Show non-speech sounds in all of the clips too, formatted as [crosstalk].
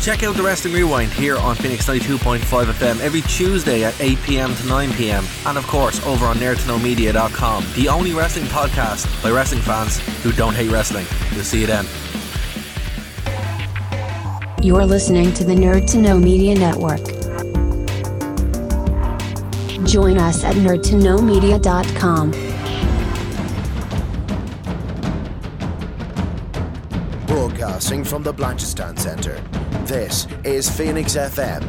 Check out the Wrestling Rewind here on Phoenix 92.5 FM every Tuesday at 8 pm to 9 pm. And of course, over on nerdtoknowmedia.com, the only wrestling podcast by wrestling fans who don't hate wrestling. We'll see you then. You're listening to the Nerd to Know Media Network. Join us at nerdtoknowmedia.com. Broadcasting from the Blanchardstown Center. This is Phoenix FM.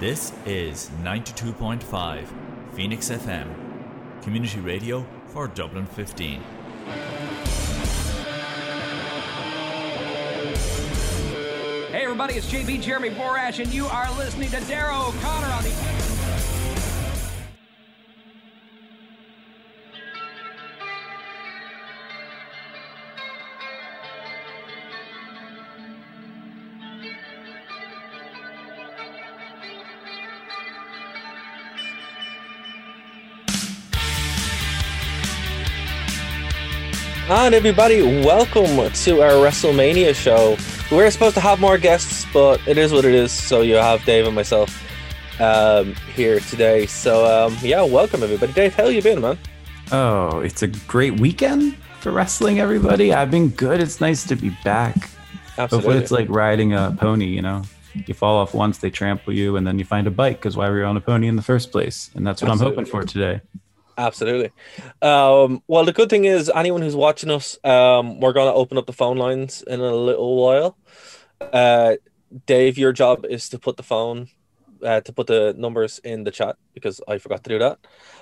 This is 92.5 Phoenix FM, community radio for Dublin 15. Hey everybody, it's JB Jeremy Borash, and you are listening to Darragh O'Connor on the. And everybody, welcome to our WrestleMania show. We're supposed to have more guests, but it is what it is. So you have Dave and myself um, here today. So um, yeah, welcome everybody. Dave, how you been, man? Oh, it's a great weekend for wrestling, everybody. I've been good. It's nice to be back. Absolutely. Hopefully, it's like riding a pony, you know? You fall off once, they trample you, and then you find a bike because why were you on a pony in the first place? And that's what I'm hoping for today. Absolutely. Um, well, the good thing is, anyone who's watching us, um, we're going to open up the phone lines in a little while. Uh, Dave, your job is to put the phone, uh, to put the numbers in the chat because I forgot to do that.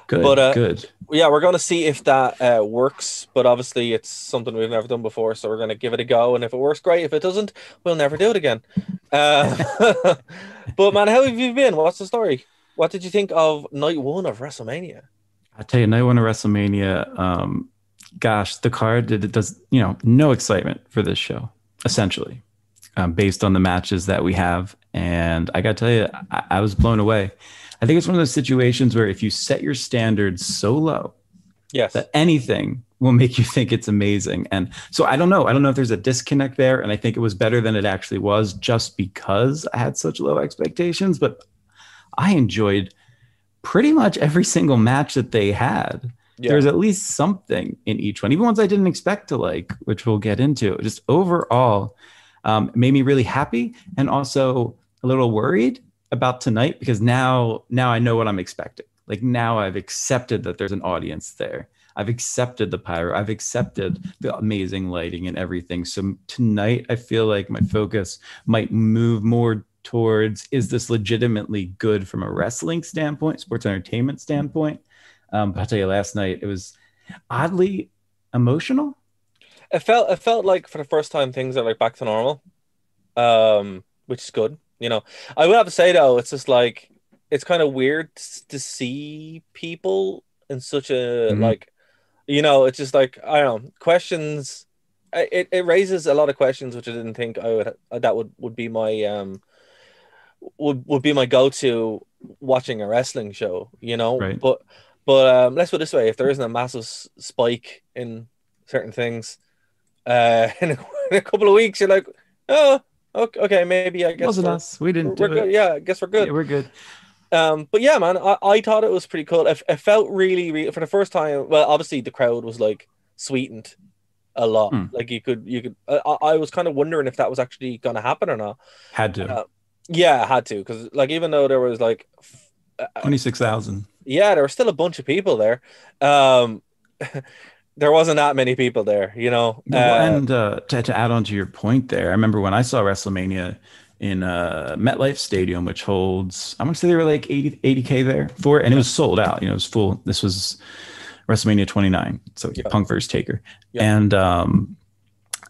Good, But, uh, good. Yeah, we're going to see if that uh, works, but obviously it's something we've never done before, so we're going to give it a go. And if it works, great. If it doesn't, we'll never do it again. Uh, [laughs] but man, how have you been? What's the story? What did you think of night one of WrestleMania? I tell you, night one of WrestleMania, um, gosh, the card it does you know no excitement for this show, essentially, um, based on the matches that we have. And I got to tell you, I, I was blown away. I think it's one of those situations where if you set your standards so low Yes. that anything will make you think it's amazing. And so I don't know. I don't know if there's a disconnect there. And I think it was better than it actually was just because I had such low expectations. But I enjoyed pretty much every single match that they had. Yeah. There's at least something in each one, even ones I didn't expect to like, which we'll get into. Just overall, um, made me really happy and also a little worried about tonight because now now I know what I'm expecting. Like now I've accepted that there's an audience there. I've accepted the pyro. I've accepted the amazing lighting and everything. So tonight I feel like my focus might move more towards is this legitimately good from a wrestling standpoint, sports entertainment standpoint. Um, but I'll tell you, last night it was oddly emotional. it felt it felt like for the first time things are like back to normal um which is good you know i would have to say though it's just like it's kind of weird to see people in such a Mhm. like you know it's just like i don't know questions it, it raises a lot of questions which i didn't think i would that would would be my um would would be my go-to watching a wrestling show you know Right. but but um let's put it this way if there isn't a massive s- spike in certain things uh [laughs] in a, in a couple of weeks you're like oh okay, okay maybe i guess wasn't us. We didn't do good it. yeah i guess we're good Yeah, we're good. um but yeah man i, I thought it was pretty cool it, it felt really, really for the first time well obviously the crowd was like sweetened a lot Hmm. like you could you could I, I was kind of wondering if that was actually gonna happen or not Had to. Uh, yeah i had to because like even though there was like f- uh, Twenty six thousand. yeah there were still a bunch of people there um [laughs] there wasn't that many people there you know Uh, and uh, to, to add on to your point there, I remember when I saw WrestleMania in uh, MetLife Stadium, which holds, I want to say they were like 80, 80K there for it, and it was sold out. You know, it was full. This was WrestleMania 29, so Yeah. Punk versus Taker. Yeah. And um,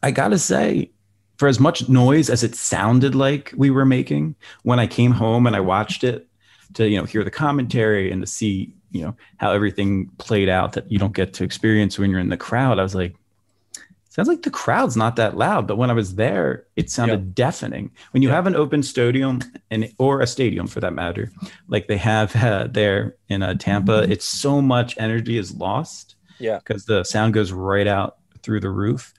I got to say, for as much noise as it sounded like we were making, when I came home and I watched it to, you know, hear the commentary and to see, you know, how everything played out that you don't get to experience when you're in the crowd, I was like, sounds like the crowd's not that loud. But when i was there it sounded deafening. When you Yeah. have an open stadium and or a stadium for that matter like they have uh, there in uh, tampa it's so much energy is lost Yeah. because the sound goes right out through the roof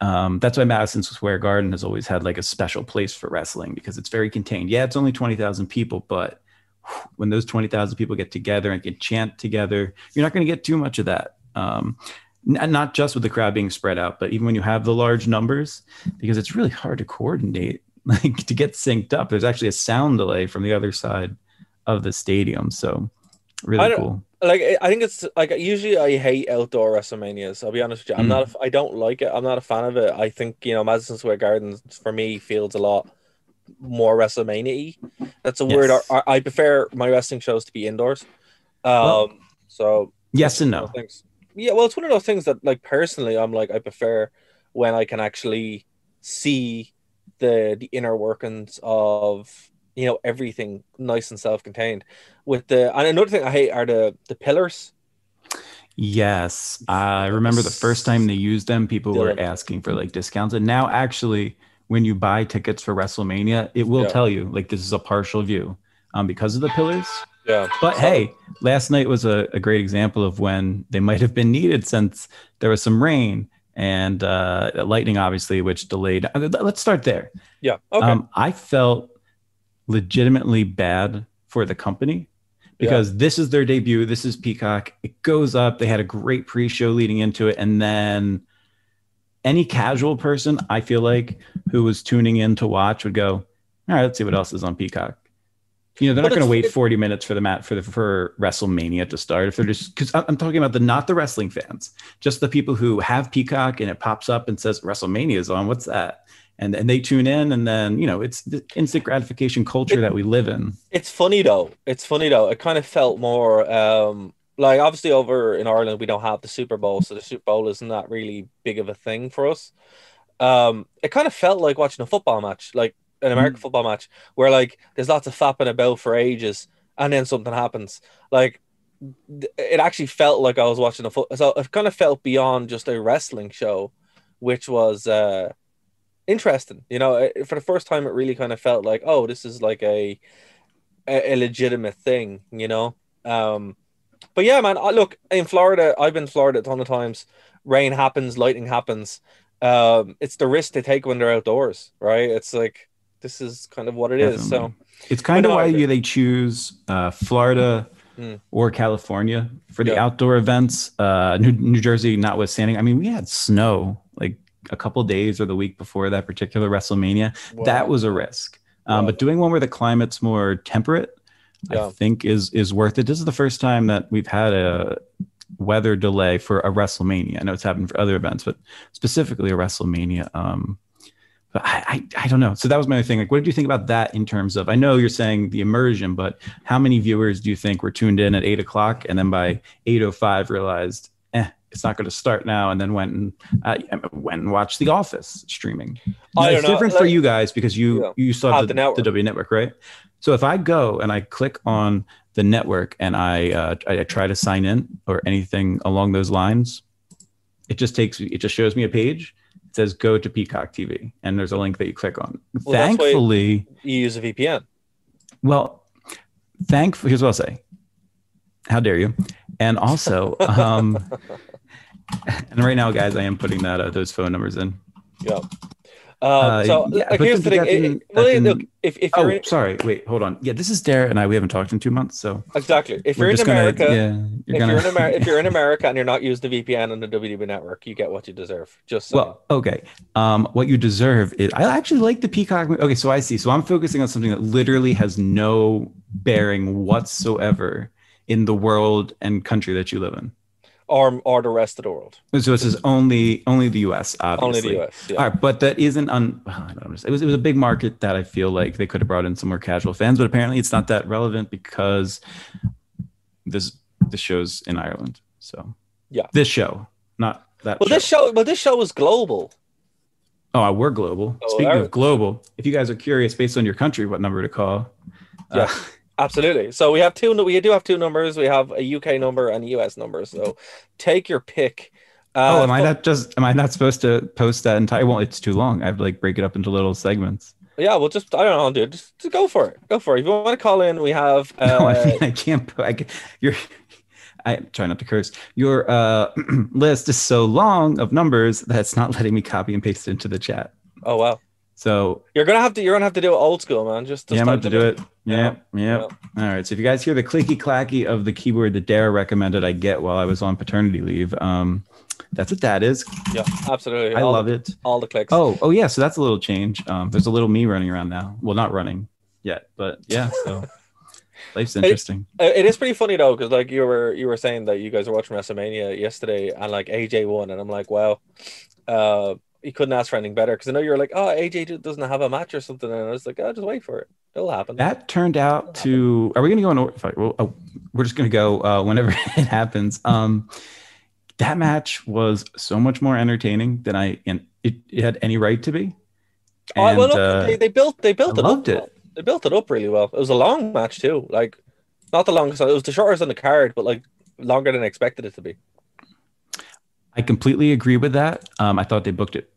Um, that's why Madison Square Garden has always had like a special place for wrestling because it's very contained. Yeah, it's only 20,000 people, but [sighs] when those 20,000 people get together and can chant together, you're not going to get too much of that. Um, n- not just with the crowd being spread out, but even when you have the large numbers, because it's really hard to coordinate, [laughs] like to get synced up. There's actually a sound delay from the other side of the stadium. So really cool. Like I think it's like usually I hate outdoor WrestleManias. I'll be honest with you. I'm Mm. not. A, I don't like it. I'm not a fan of it. I think you know Madison Square Garden for me feels a lot more WrestleMania. That's a weird. Yes. I, I prefer my wrestling shows to be indoors. Um. Well, so Yes and no. Yeah, well, it's one of those things that, like, personally, I'm like, I prefer when I can actually see the the inner workings of you know everything nice and self-contained. With the and another thing I hate are the the pillars. Yes, I remember the first time they used them, people were asking for like discounts, and now actually, when you buy tickets for WrestleMania, it will Yeah. tell you like this is a partial view, um, because of the pillars. Yeah, But hey, last night was a, a great example of when they might have been needed since there was some rain and uh, lightning, obviously, which delayed. uh, Let's start there. yeah, okay, Um, I felt legitimately bad for the company because this is their debut. This is Peacock. It goes up. They had a great pre-show leading into it, and then any casual person, I feel like, who was tuning in to watch would go, "All right, let's see what else is on Peacock." You know, they're But not going to wait 40 minutes for the mat for the for WrestleMania to start. If they're just because I'm talking about the not the wrestling fans, just the people who have Peacock and it pops up and says WrestleMania is on. What's that? And and they tune in, and then you know it's the instant gratification culture It- that we live in. it's funny though. It's funny though. It kind of felt more um like obviously over in Ireland we don't have the Super Bowl, so the Super Bowl isn't that really big of a thing for us. Um, it kind of felt like watching a football match, like an American football match, where like there's lots of fapping about for ages, and then something happens. Like it actually felt like I was watching a foot. So it kind of felt beyond just a wrestling show, which was uh interesting. You know, for the first time, it really kind of felt like, oh, this is like a a, a legitimate thing. You know, um, but yeah, man. I, look in Florida. I've been to Florida a ton of times. Rain happens, lightning happens. Um, it's the risk they take when they're outdoors, right? It's like this is kind of what it is. So It's kind of why you, they choose uh, Florida Mm. or California for the Yeah. outdoor events. Uh, New, New Jersey, notwithstanding. I mean, we had snow like a couple days or the week before that particular WrestleMania. That was a risk. Um, but doing one where the climate's more temperate, Yeah. I think is is worth it. This is the first time that we've had a weather delay for a WrestleMania. I know it's happened for other events, but specifically a WrestleMania. Um, but I, I, I don't know. So that was my thing. Like, what did you think about that in terms of? I know you're saying the immersion, but how many viewers do you think were tuned in at eight o'clock and then by eight o five realized, it's not going to start now, and then went and uh, went and watched The Office streaming. Now, it's know, different for you guys because you Yeah. you have the the, network. the W network, right? So if I go and I click on the network and I uh, I, I try to sign in or anything along those lines, it just takes it just shows me a page. It says go to Peacock TV, and there's a link that you click on. Well, Thankfully, you use a VPN. well, thankfully, here's what I'll say. How dare you? And also, um, [laughs] [laughs] and right now, guys, I am putting that uh, those phone numbers in. Yeah. Um, Uh, so yeah, like, here's the thing. It- can- well, that look, if if you're Oh, in, sorry. Wait, hold on. Yeah, this is Dare and I. We haven't talked in two months, so exactly, if you're in just gonna- America, yeah, you're if gonna. you're in America, if you're in [laughs] America and you're not using the VPN on the WWE network, you get what you deserve. Just saying. Well, okay. Um, what you deserve is I actually like the Peacock. Okay, so I see. So I'm focusing on something that literally has no bearing whatsoever in the world and country that you live in. Or or the rest of the world, So this is only only the U.S. Obviously. only the US. Yeah. All right, but that isn't un. It was it was a big market that I feel like they could have brought in some more casual fans, but apparently it's not that relevant because this this show's in Ireland. So Yeah. this show, not that. Well, show. this show, well, this show is global. Oh, we're global. Oh, Speaking of global, if you guys are curious based on your country, what number to call? Yeah. Uh, Absolutely. So we have two. We do have two numbers. We have a UK number and a US number. So take your pick. Uh, oh, am I not just? Am I not supposed to post that entire? Well, it's too long. I have to like break it up into little segments. Yeah, well, just I don't know, dude. Just, just go for it. Go for it. If you want to call in, we have. Uh, [laughs] no, I mean I can't. I can, you're. I try not to curse. Your uh, [clears throat] list is so long of numbers that it's not letting me copy and paste it into the chat. Oh wow. So You're gonna have to you're gonna have to do it old school, man. Just, just yeah, I'm about to do it. Yeah, yeah. All right. So if you guys hear the clicky clacky of the keyboard that Dara recommended I get while I was on paternity leave, um, that's what that is. Yeah, absolutely. I All love the, it. All the clicks. Oh, oh yeah. So that's a little change. Um, there's a little me running around now. Well, not running yet, but yeah. So [laughs] life's interesting. Uh, It is pretty funny though, because like you were you were saying that you guys were watching WrestleMania yesterday, and like AJ won, and I'm like, wow, uh, you couldn't ask for anything better. Because I know you're like, oh, AJ doesn't have a match or something, and I was like, oh, just wait for it, it'll happen. That turned out to. Are we going to go in? order? I- well, oh, we're just going to go uh, whenever [laughs] it happens. Um, that match was so much more entertaining than I and it, it had any right to be. Oh, well, look, uh, they, they built they built I it loved up. it. well. They built it up really well. It was a long match too, like not the longest. It was the shortest on the card, but like longer than I expected it to be. I completely agree with that. Um, I thought they booked it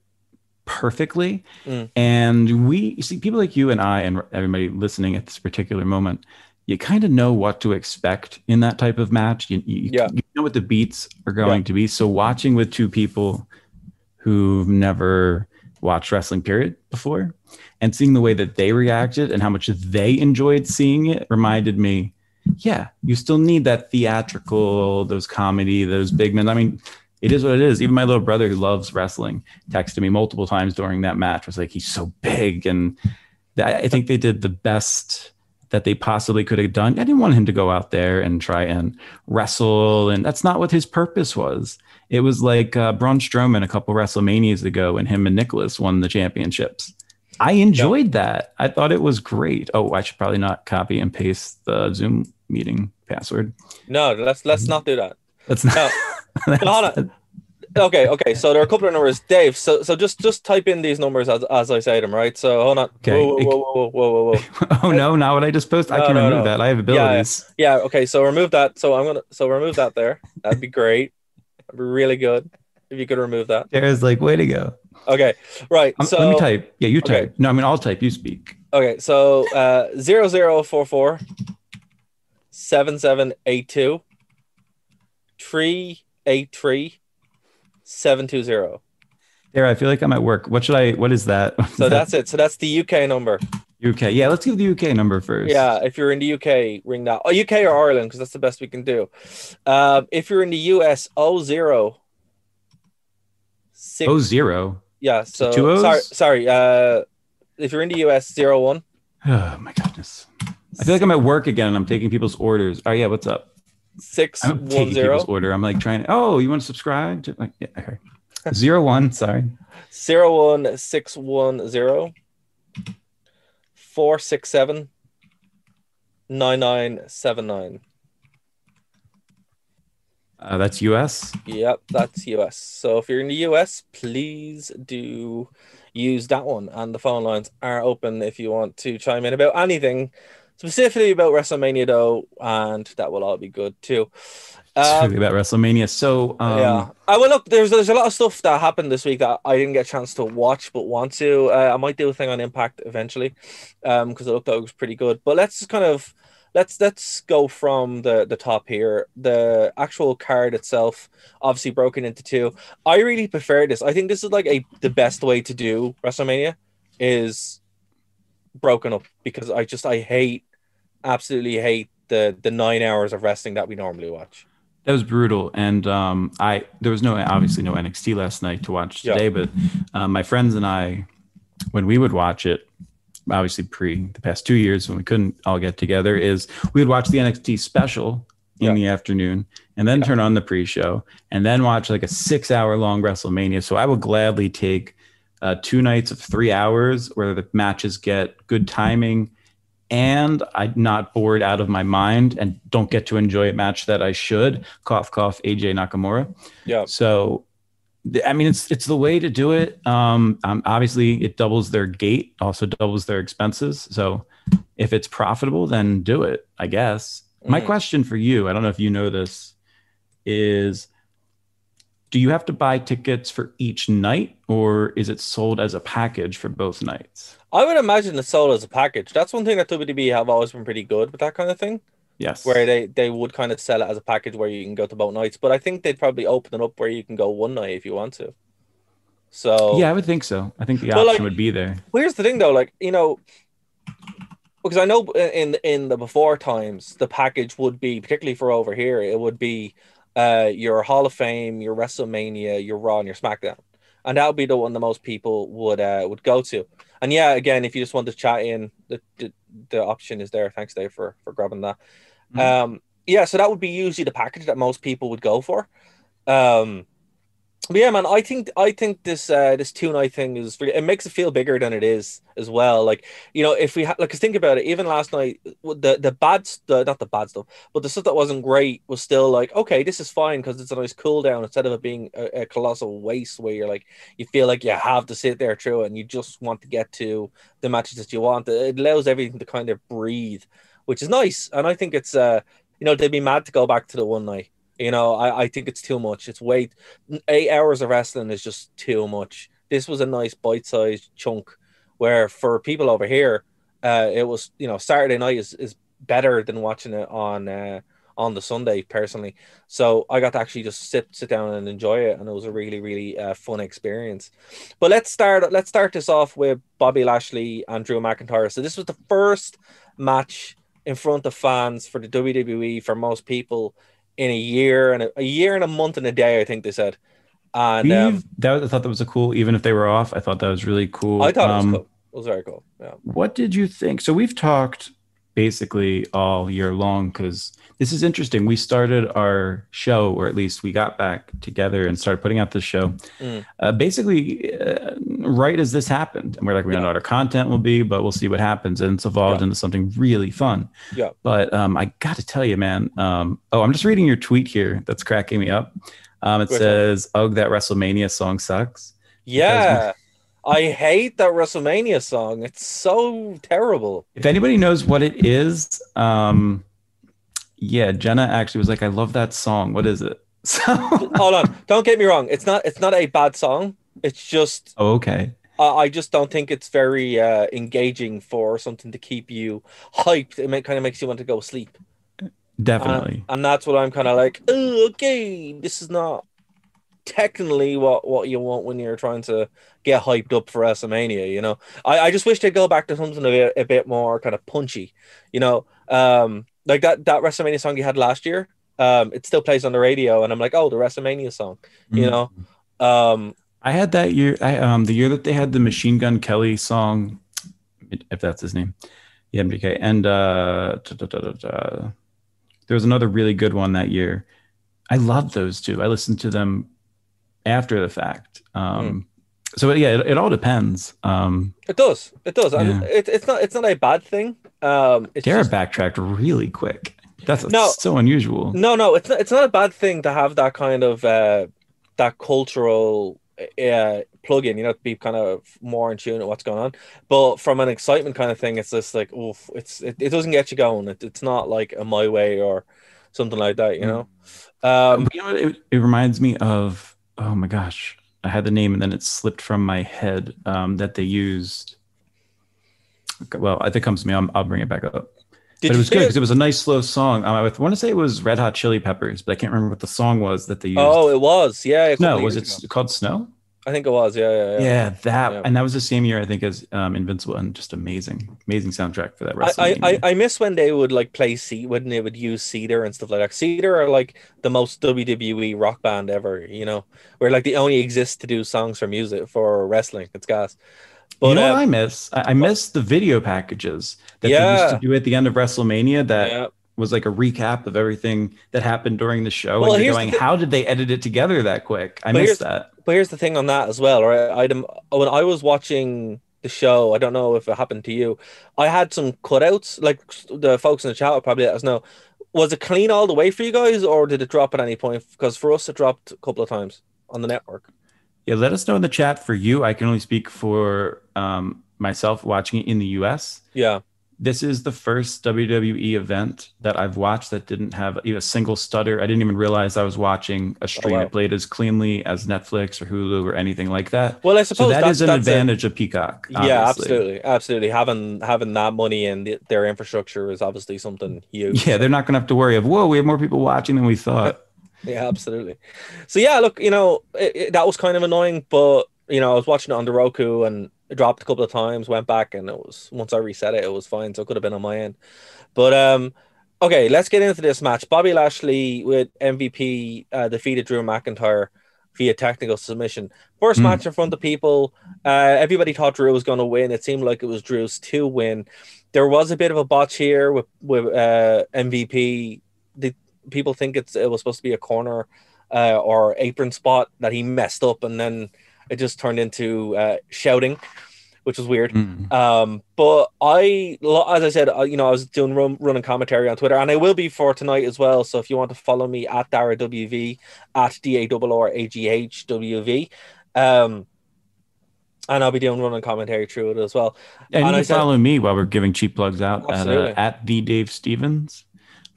perfectly. Mm. And we you see people like you and I and everybody listening at this particular moment, you kind of know what to expect in that type of match. You, you, Yeah. you know what the beats are going to be. So watching with two people who've never watched wrestling period before and seeing the way that they reacted and how much they enjoyed seeing it reminded me yeah you still need that theatrical those comedy those big men i mean it is what it is even my little brother who loves wrestling texted me multiple times during that match was like he's so big and i think they did the best that they possibly could have done i didn't want him to go out there and try and wrestle and that's not what his purpose was it was like uh, Braun Strowman a couple WrestleManias ago, and him and Nicholas won the championships. I enjoyed that. I thought it was great. Oh, I should probably not copy and paste the Zoom meeting password. No, let's let's not do that. That's not. No. [laughs] [laughs] hold. Okay, okay. So there are a couple of numbers, Dave. So so just just type in these numbers as, as I say them, right? So hold on. Okay. Whoa, whoa, whoa, whoa, whoa, whoa, [laughs] oh no, not what I just posted. I No, can no, remove no. that. I have Yeah, yeah. Yeah. Okay. So remove that. So I'm gonna so remove that there. That'd be great. That'd be really good if you could remove that. There's like, way to go. Okay. Right. Um, so let me type. Yeah, you okay. type. No, I mean I'll type. You speak. Okay, so uh zero zero four four seven seven eight two three eight three seven two zero. There, I feel like I'm at work. What should I? What is that? [laughs] So that's it. So that's the UK number. UK. Yeah, let's give the UK number first. Yeah, if you're in the UK, ring that. Oh, UK or Ireland, because that's the best we can do. Um, if you're in the US, oh zero six. Oh zero. yeah. So two O's? sorry, sorry. Uh, if you're in the US, zero one [sighs] Oh my goodness. I feel like I'm at work again and I'm taking people's orders. Oh yeah, what's up? Six I'm one taking zero people's order. I'm like trying to. Oh, you want to subscribe? To, like, yeah, okay. Zero one. Sorry. zero one six one zero four six seven nine nine seven nine. Uh, that's US. Yep, that's US. So if you're in the US, please do use that one. And the phone lines are open if you want to chime in about anything specifically about WrestleMania, though, and that will all be good too. Um, about WrestleMania. So um, yeah. I will look. There's there's a lot of stuff that happened this week that I didn't get a chance to watch, but want to. Uh, I might do a thing on Impact eventually, um, because it looked like it was pretty good. But let's just kind of let's let's go from the the top here. The actual card itself, obviously broken into two. I really prefer this. I think this is like a the best way to do WrestleMania is broken up because I just I hate absolutely hate the the nine hours of wrestling that we normally watch. that was brutal, and um, I there was no obviously no NXT last night to watch Yeah. today, but um, my friends and I, when we would watch it, obviously pre the past two years when we couldn't all get together, is we would watch the NXT special in Yeah. the afternoon and then turn on the pre-show and then watch like a six hour long WrestleMania. So I would gladly take uh, two nights of three hours where the matches get good timing and I'm not bored out of my mind and don't get to enjoy a match that I should. Cough, cough, AJ Nakamura. Yeah. So, I mean, it's it's the way to do it. Um, um, obviously, it doubles their gate, also doubles their expenses. So, if it's profitable, then do it. I guess. My Mhm. question for you, I don't know if you know this, is do you have to buy tickets for each night or is it sold as a package for both nights? I would imagine it's sold as a package. That's one thing that WWE have always been pretty good with that kind of thing. Yes. where they they would kind of sell it as a package where you can go to both nights. But I think they'd probably open it up where you can go one night if you want to. So yeah, I would think so. I think the option like- would be there. Well, here's the thing though, like you know, because I know in in the before times the package would be particularly for over here, it would be uh your Hall of Fame, your WrestleMania, your Raw, and your SmackDown, and that would be the one that most people would uh would go to. And yeah, again, if you just want to chat in, the the, the option is there. Thanks, Dave, for for grabbing that. Mhm. Um, yeah, so that would be usually the package that most people would go for. Um, but yeah, man, I think I think this uh this two night thing is really it makes it feel bigger than it is as well. Like you know, if we had like, think about it, even last night, the the bad the not the bad stuff, but the stuff that wasn't great was still like okay, this is fine because it's a nice cool down instead of it being a, a colossal waste where you're like you feel like you have to sit there through it and you just want to get to the matches that you want. It allows everything to kind of breathe, which is nice, and I think it's uh you know they'd be mad to go back to the one night. You know, I, I think it's too much. It's way eight hours of wrestling is just too much. This was a nice bite-sized chunk where for people over here, uh, it was you know Saturday night is, is better than watching it on uh, on the Sunday personally. So I got to actually just sit sit down and enjoy it, and it was a really really uh, fun experience. But let's start let's start this off with Bobby Lashley and Drew McIntyre. So this was the first match in front of fans for the WWE for most people in a year and a, a year and a month and a day, I think they said. And um, that I thought that was a cool. Even if they were off, I thought that was really cool. I thought it was Um, cool. It was very cool. Yeah. What did you think? So we've talked basically all year long because this is interesting. We started our show, or at least we got back together and started putting out this show, Mm. uh, basically uh, right as this happened. And we're like, we don't know what our content will be, but we'll see what happens. And it's evolved Yeah. into something really fun. Yeah. But um, I got to tell you, man. Um, oh, I'm just reading your tweet here. That's cracking me up. Um, it Go says, "Ugh, that WrestleMania song sucks." Yeah. I hate that WrestleMania song. It's so terrible. If anybody knows what it is, um, yeah, Jenna actually was like, "I love that song. What is it?" [laughs] So, Hold on. Don't get me wrong. It's not it's not a bad song. It's just oh, okay, I I just don't think it's very uh, engaging for something to keep you hyped. It kind of makes you want to go sleep. definitely. and that's what I'm kind of like. Oh, okay, this is not technically what what you want when you're trying to get hyped up for WrestleMania. You know, I, I just wish they'd go back to something a bit, a bit more kind of punchy. You know, um, like that that WrestleMania song you had last year. Um, it still plays on the radio, and I'm like, oh, the WrestleMania song. You Mhm. know, um, I had that year. I um the year that they had the Machine Gun Kelly song, if that's his name, yeah, MGK, and uh, da- da- da- da- da. there was another really good one that year. I love those two. I listened to them after the fact. Um, so yeah, it, it all depends. Um, it does, it does, and Yeah. it, it's not it's not a bad thing. Um, it's Dara just- backtracked really quick. That's No. so unusual. No, no, it's not, it's not a bad thing to have that kind of uh, that cultural uh, plug-in. You know, to be kind of more in tune with what's going on. But from an excitement kind of thing, it's just like, oof, it's it, it doesn't get you going. It, it's not like a my way or something like that. You know. Um, you know? It, it reminds me of oh my gosh, I had the name and then it slipped from my head. Um, that they used. Well, if it comes to me, I'll, I'll bring it back up. did but it was good because it was a nice slow song. Um, I want to say it was Red Hot Chili Peppers, but I can't remember what the song was that they used. Oh, it was. Yeah. no, was it ago. called Snow? I think it was. Yeah, yeah, Yeah, yeah. that Yeah. and that was the same year I think as um, Invincible and just amazing, amazing soundtrack for that. I, I, I, I miss when they would like play C when they would use Cedar and stuff like that. Cedar are like the most WWE rock band ever, you know, where like they only exist to do songs for music for wrestling. It's gas. But you know um, what I miss? I, I miss the video packages that they used to do at the end of WrestleMania. That yeah, was like a recap of everything that happened during the show. Well, and you're going, how did they edit it together that quick? I missed that. but here's the thing on that as well, right? I'd when I was watching the show, I don't know if it happened to you. I had some cutouts, like the folks in the chat will probably let us know. Was it clean all the way for you guys, or did it drop at any point? Because for us, it dropped a couple of times on the network. Yeah, let us know in the chat for you. I can only speak for um, myself watching it in the US. Yeah, this is the first WWE event that I've watched that didn't have even a single stutter. I didn't even realize I was watching a oh, stream wow. that played as cleanly as Netflix or Hulu or anything like that. Well, I So suppose that that's, is an that's a- advantage of Peacock. yeah, absolutely, absolutely. Having having that money and the, their infrastructure is obviously something huge. Yeah, they're not going to have to worry of whoa, we have more people watching than we thought. [laughs] Yeah, absolutely. So yeah, look, you know, it, it- that was kind of annoying, but you know, I was watching it on the Roku and dropped a couple of times, went back, and it was once I reset it, it was fine. So it could have been on my end. But um, okay, let's get into this match. Bobby Lashley with MVP uh, defeated Drew McIntyre via technical submission. First Mm. match in front of people. Uh, everybody thought Drew was going to win. It seemed like it was Drew's to win. There was a bit of a botch here with with uh, MVP. The people think it's it was supposed to be a corner uh, or apron spot that he messed up, and then it just turned into uh, shouting, which was weird. Mm. Um, but I, as I said, I, you know, I was doing run, running commentary on Twitter, and I will be for tonight as well. So if you want to follow me at Dara WV at D A R R A G H W V, um, and I'll be doing running commentary through it as well. And, And you I said- follow me while we're giving cheap plugs out at, uh, at the Dave Stevens.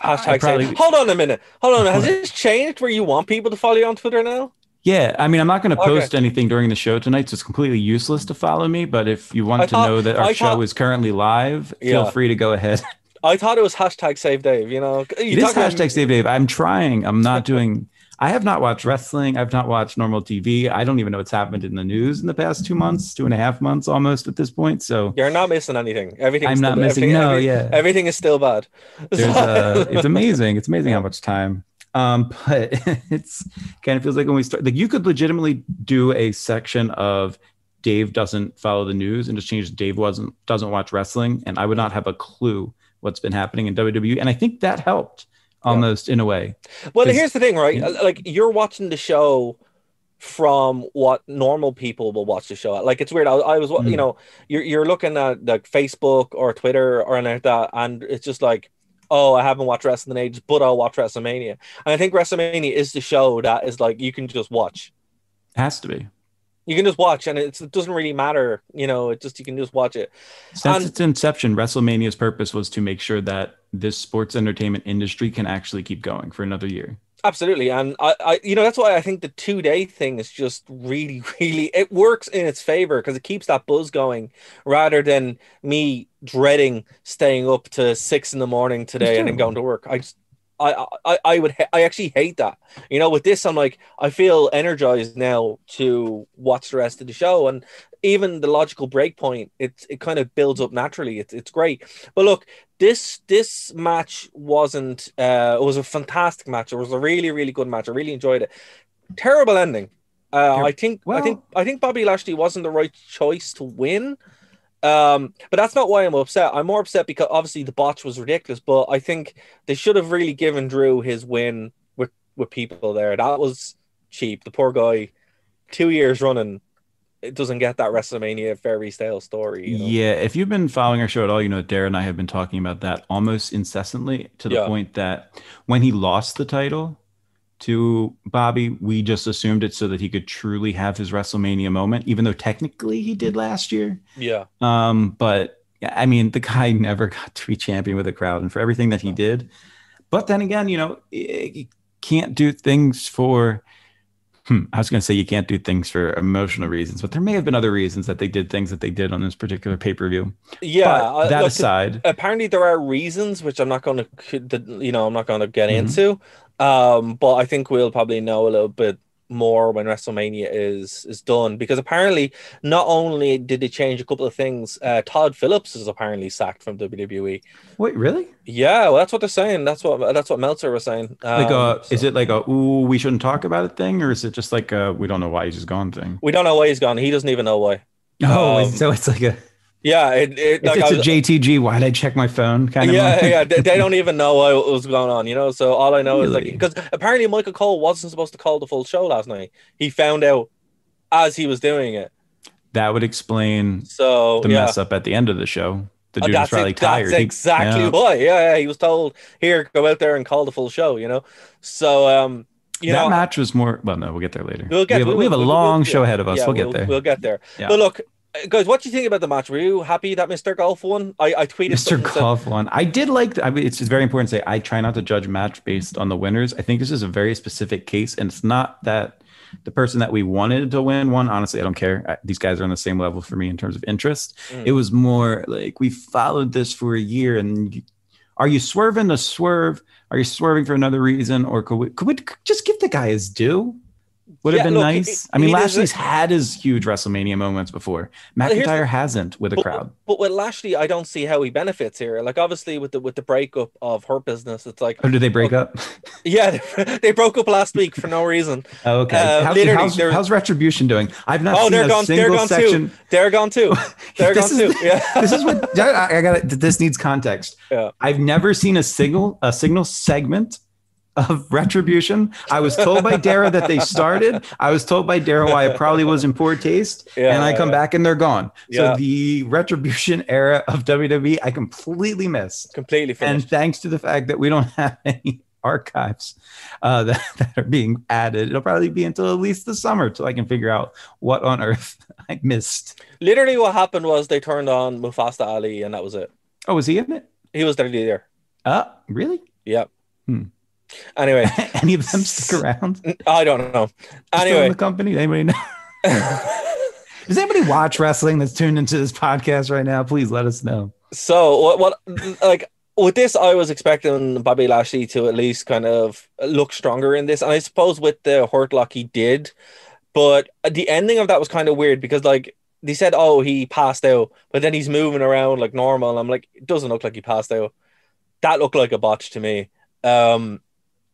Hashtag probably- hold on a minute, hold on. Has this changed where you want people to follow you on Twitter now? Yeah, I mean, I'm not going to Okay. post anything during the show tonight, so it's completely useless to follow me. But if you want I to thought- know that our I show thought- is currently live, feel free to go ahead. [laughs] I thought it was hashtag Save Dave. You know, you it is hashtag Save Dave. I'm trying. I'm not doing. I have not watched wrestling. I've not watched normal TV. I don't even know what's happened in the news in the past two months, two and a half months almost at this point. So You're not missing anything. Everything. I'm not missing- no, yeah. Everything is still bad. there's uh it's [laughs] amazing. It's amazing how much time. Um, [laughs] but it's kind of feels like when we start, like you could legitimately do a section of Dave doesn't follow the news and just change Dave wasn't doesn't watch wrestling, and I would not have a clue what's been happening in WWE. And I think that helped almost in a way. Well, here's the thing, right? yeah. Like you're watching the show from what normal people will watch the show at. Like it's weird. I, I was, Mm. you know, you're you're looking at like Facebook or Twitter or anything like that, and it's just like, oh, I haven't watched wrestling in ages, but I'll watch WrestleMania. And I think WrestleMania is the show that is like you can just watch. It Has to be. You can just watch, and it's, it doesn't really matter. You know, it just you can just watch it. Since And- its inception, WrestleMania's purpose was to make sure that this sports entertainment industry can actually keep going for another year. Absolutely, and I, I, you know, that's why I think the two day thing is just really, [laughs] really it works in its favor because it keeps that buzz going, rather than me dreading staying up to six in the morning today and then going to work. I just, I, I, I would, ha- I actually hate that. You know, with this, I'm like, I feel energized now to watch the rest of the show, and even the logical break point, it, it kind of builds up naturally. It's, it's great. But look, this this match wasn't uh it was a fantastic match. It was a really really good match. I really enjoyed it. Terrible ending. Uh i think i think i think bobby lashley wasn't the right choice to win. Um but that's not why i'm upset. I'm more upset because obviously the botch was ridiculous but i think they should have really given drew his win with with people there. That was cheap. The poor guy two years running it doesn't get that wrestlemania fairy tale story you know? Yeah, if you've been following our show at all, you know Darren and I have been talking about that almost incessantly to the Yeah. point that when he lost the title to Bobby, we just assumed it so that he could truly have his WrestleMania moment, even though technically he did last year. yeah Um, but yeah, I mean, the guy [laughs] never got to be champion with a crowd, and for everything that he did. But then again, you know, he can't do things for. Hmm, I was going to say you can't do things for emotional reasons, but there may have been other reasons that they did things that they did on this particular pay per view. yeah but I- that look, aside, apparently there are reasons which I'm not going to you know I'm not going to get Mhm. into um but I think we'll probably know a little bit more when WrestleMania is is done. Because apparently not only did they change a couple of things uh Tom Phillips is apparently sacked from WWE wait, really? yeah well that's what they're saying. That's what that's what Meltzer was saying. Like, Um, uh, is it like a "ooh, we shouldn't talk about it" thing, or is it just like a "we don't know why he's just gone" thing? we don't know why he's gone. He doesn't even know why. Oh, Um, so it's like a yeah it, it it's, like it's I a was- JTG. Why did I check my phone? Kind of. yeah, moment. yeah. They, they don't [laughs] even know what was going on, you know. So all I know is like because apparently Michael Cole wasn't supposed to call the full show last night. He found out as he was doing it. That would explain So the yeah, mess up at the end of the show. The dude was that's, probably it, tired. that's He- exactly yeah. why. Yeah, yeah. He was told here, go out there and call the full show. You know. So um, you that know, match was more. Well, no, we'll get there later. we'll get. we have, a- we have a we'll- long show ahead of us. we'll get there. We'll get there. Yeah. But look, Guys, what do you think about the match? Were you happy that Mr. Golf won? I, I tweeted Mr. said- Golf won. I did like. I mean, it's just very important to say I try not to judge match based on the winners. I think this is a very specific case, and it's not that the person that we wanted to win won. Honestly, I don't care. I, these guys are on the same level for me in terms of interest. Mm. It was more like we followed this for a year, and you, are you swerving to swerve? Are you swerving for another reason, or could we, could we just give the guy his due? Would have Yeah, been look, nice. I mean, is a- Lashley's had his huge WrestleMania moments before. the- McIntyre hasn't with a but, crowd. But with Lashley, I don't see how he benefits here. Like obviously with the with the breakup of Hurt Business, it's like Or did they break Okay. up? [laughs] yeah, [laughs] they broke up last week for no reason. [laughs] Oh, okay. Uh, How- literally, how's, how's Retribution doing? I've not Oh, seen they're a gone. They're gone section. too. They're gone too. They're gone is- too. Yeah. this is what I, I got. This needs context. Yeah. I've never seen a single a signal segment of Retribution. I was told by Dara that they started. I was told by Dara why it probably was in poor taste, Yeah, and I come back and they're gone. Yeah. So the Retribution era of WWE, I completely missed. Completely And thanks to the fact that we don't [laughs] have any archives uh, that, [laughs] that are being added, it'll probably be until at least the summer till I can figure out what on earth [laughs] I missed. Literally, what happened was they turned on Mustafa Ali, and that was it. Oh, was he in it? He was the leader. Uh, really? Yep. Hmm. Anyway, [laughs] Any of them stick around? I don't know. Anyway, the company? Anybody know? [laughs] Does anybody watch wrestling that's tuned into this podcast right now? Please let us know. so what? What? Like with this, I was expecting Bobby Lashley to at least kind of look stronger in this, and I suppose with the hurt lock he did, but the ending of that was kind of weird because like they said, oh, he passed out, but then he's moving around like normal. I'm like, it doesn't look like he passed out. That looked like a botch to me. Um,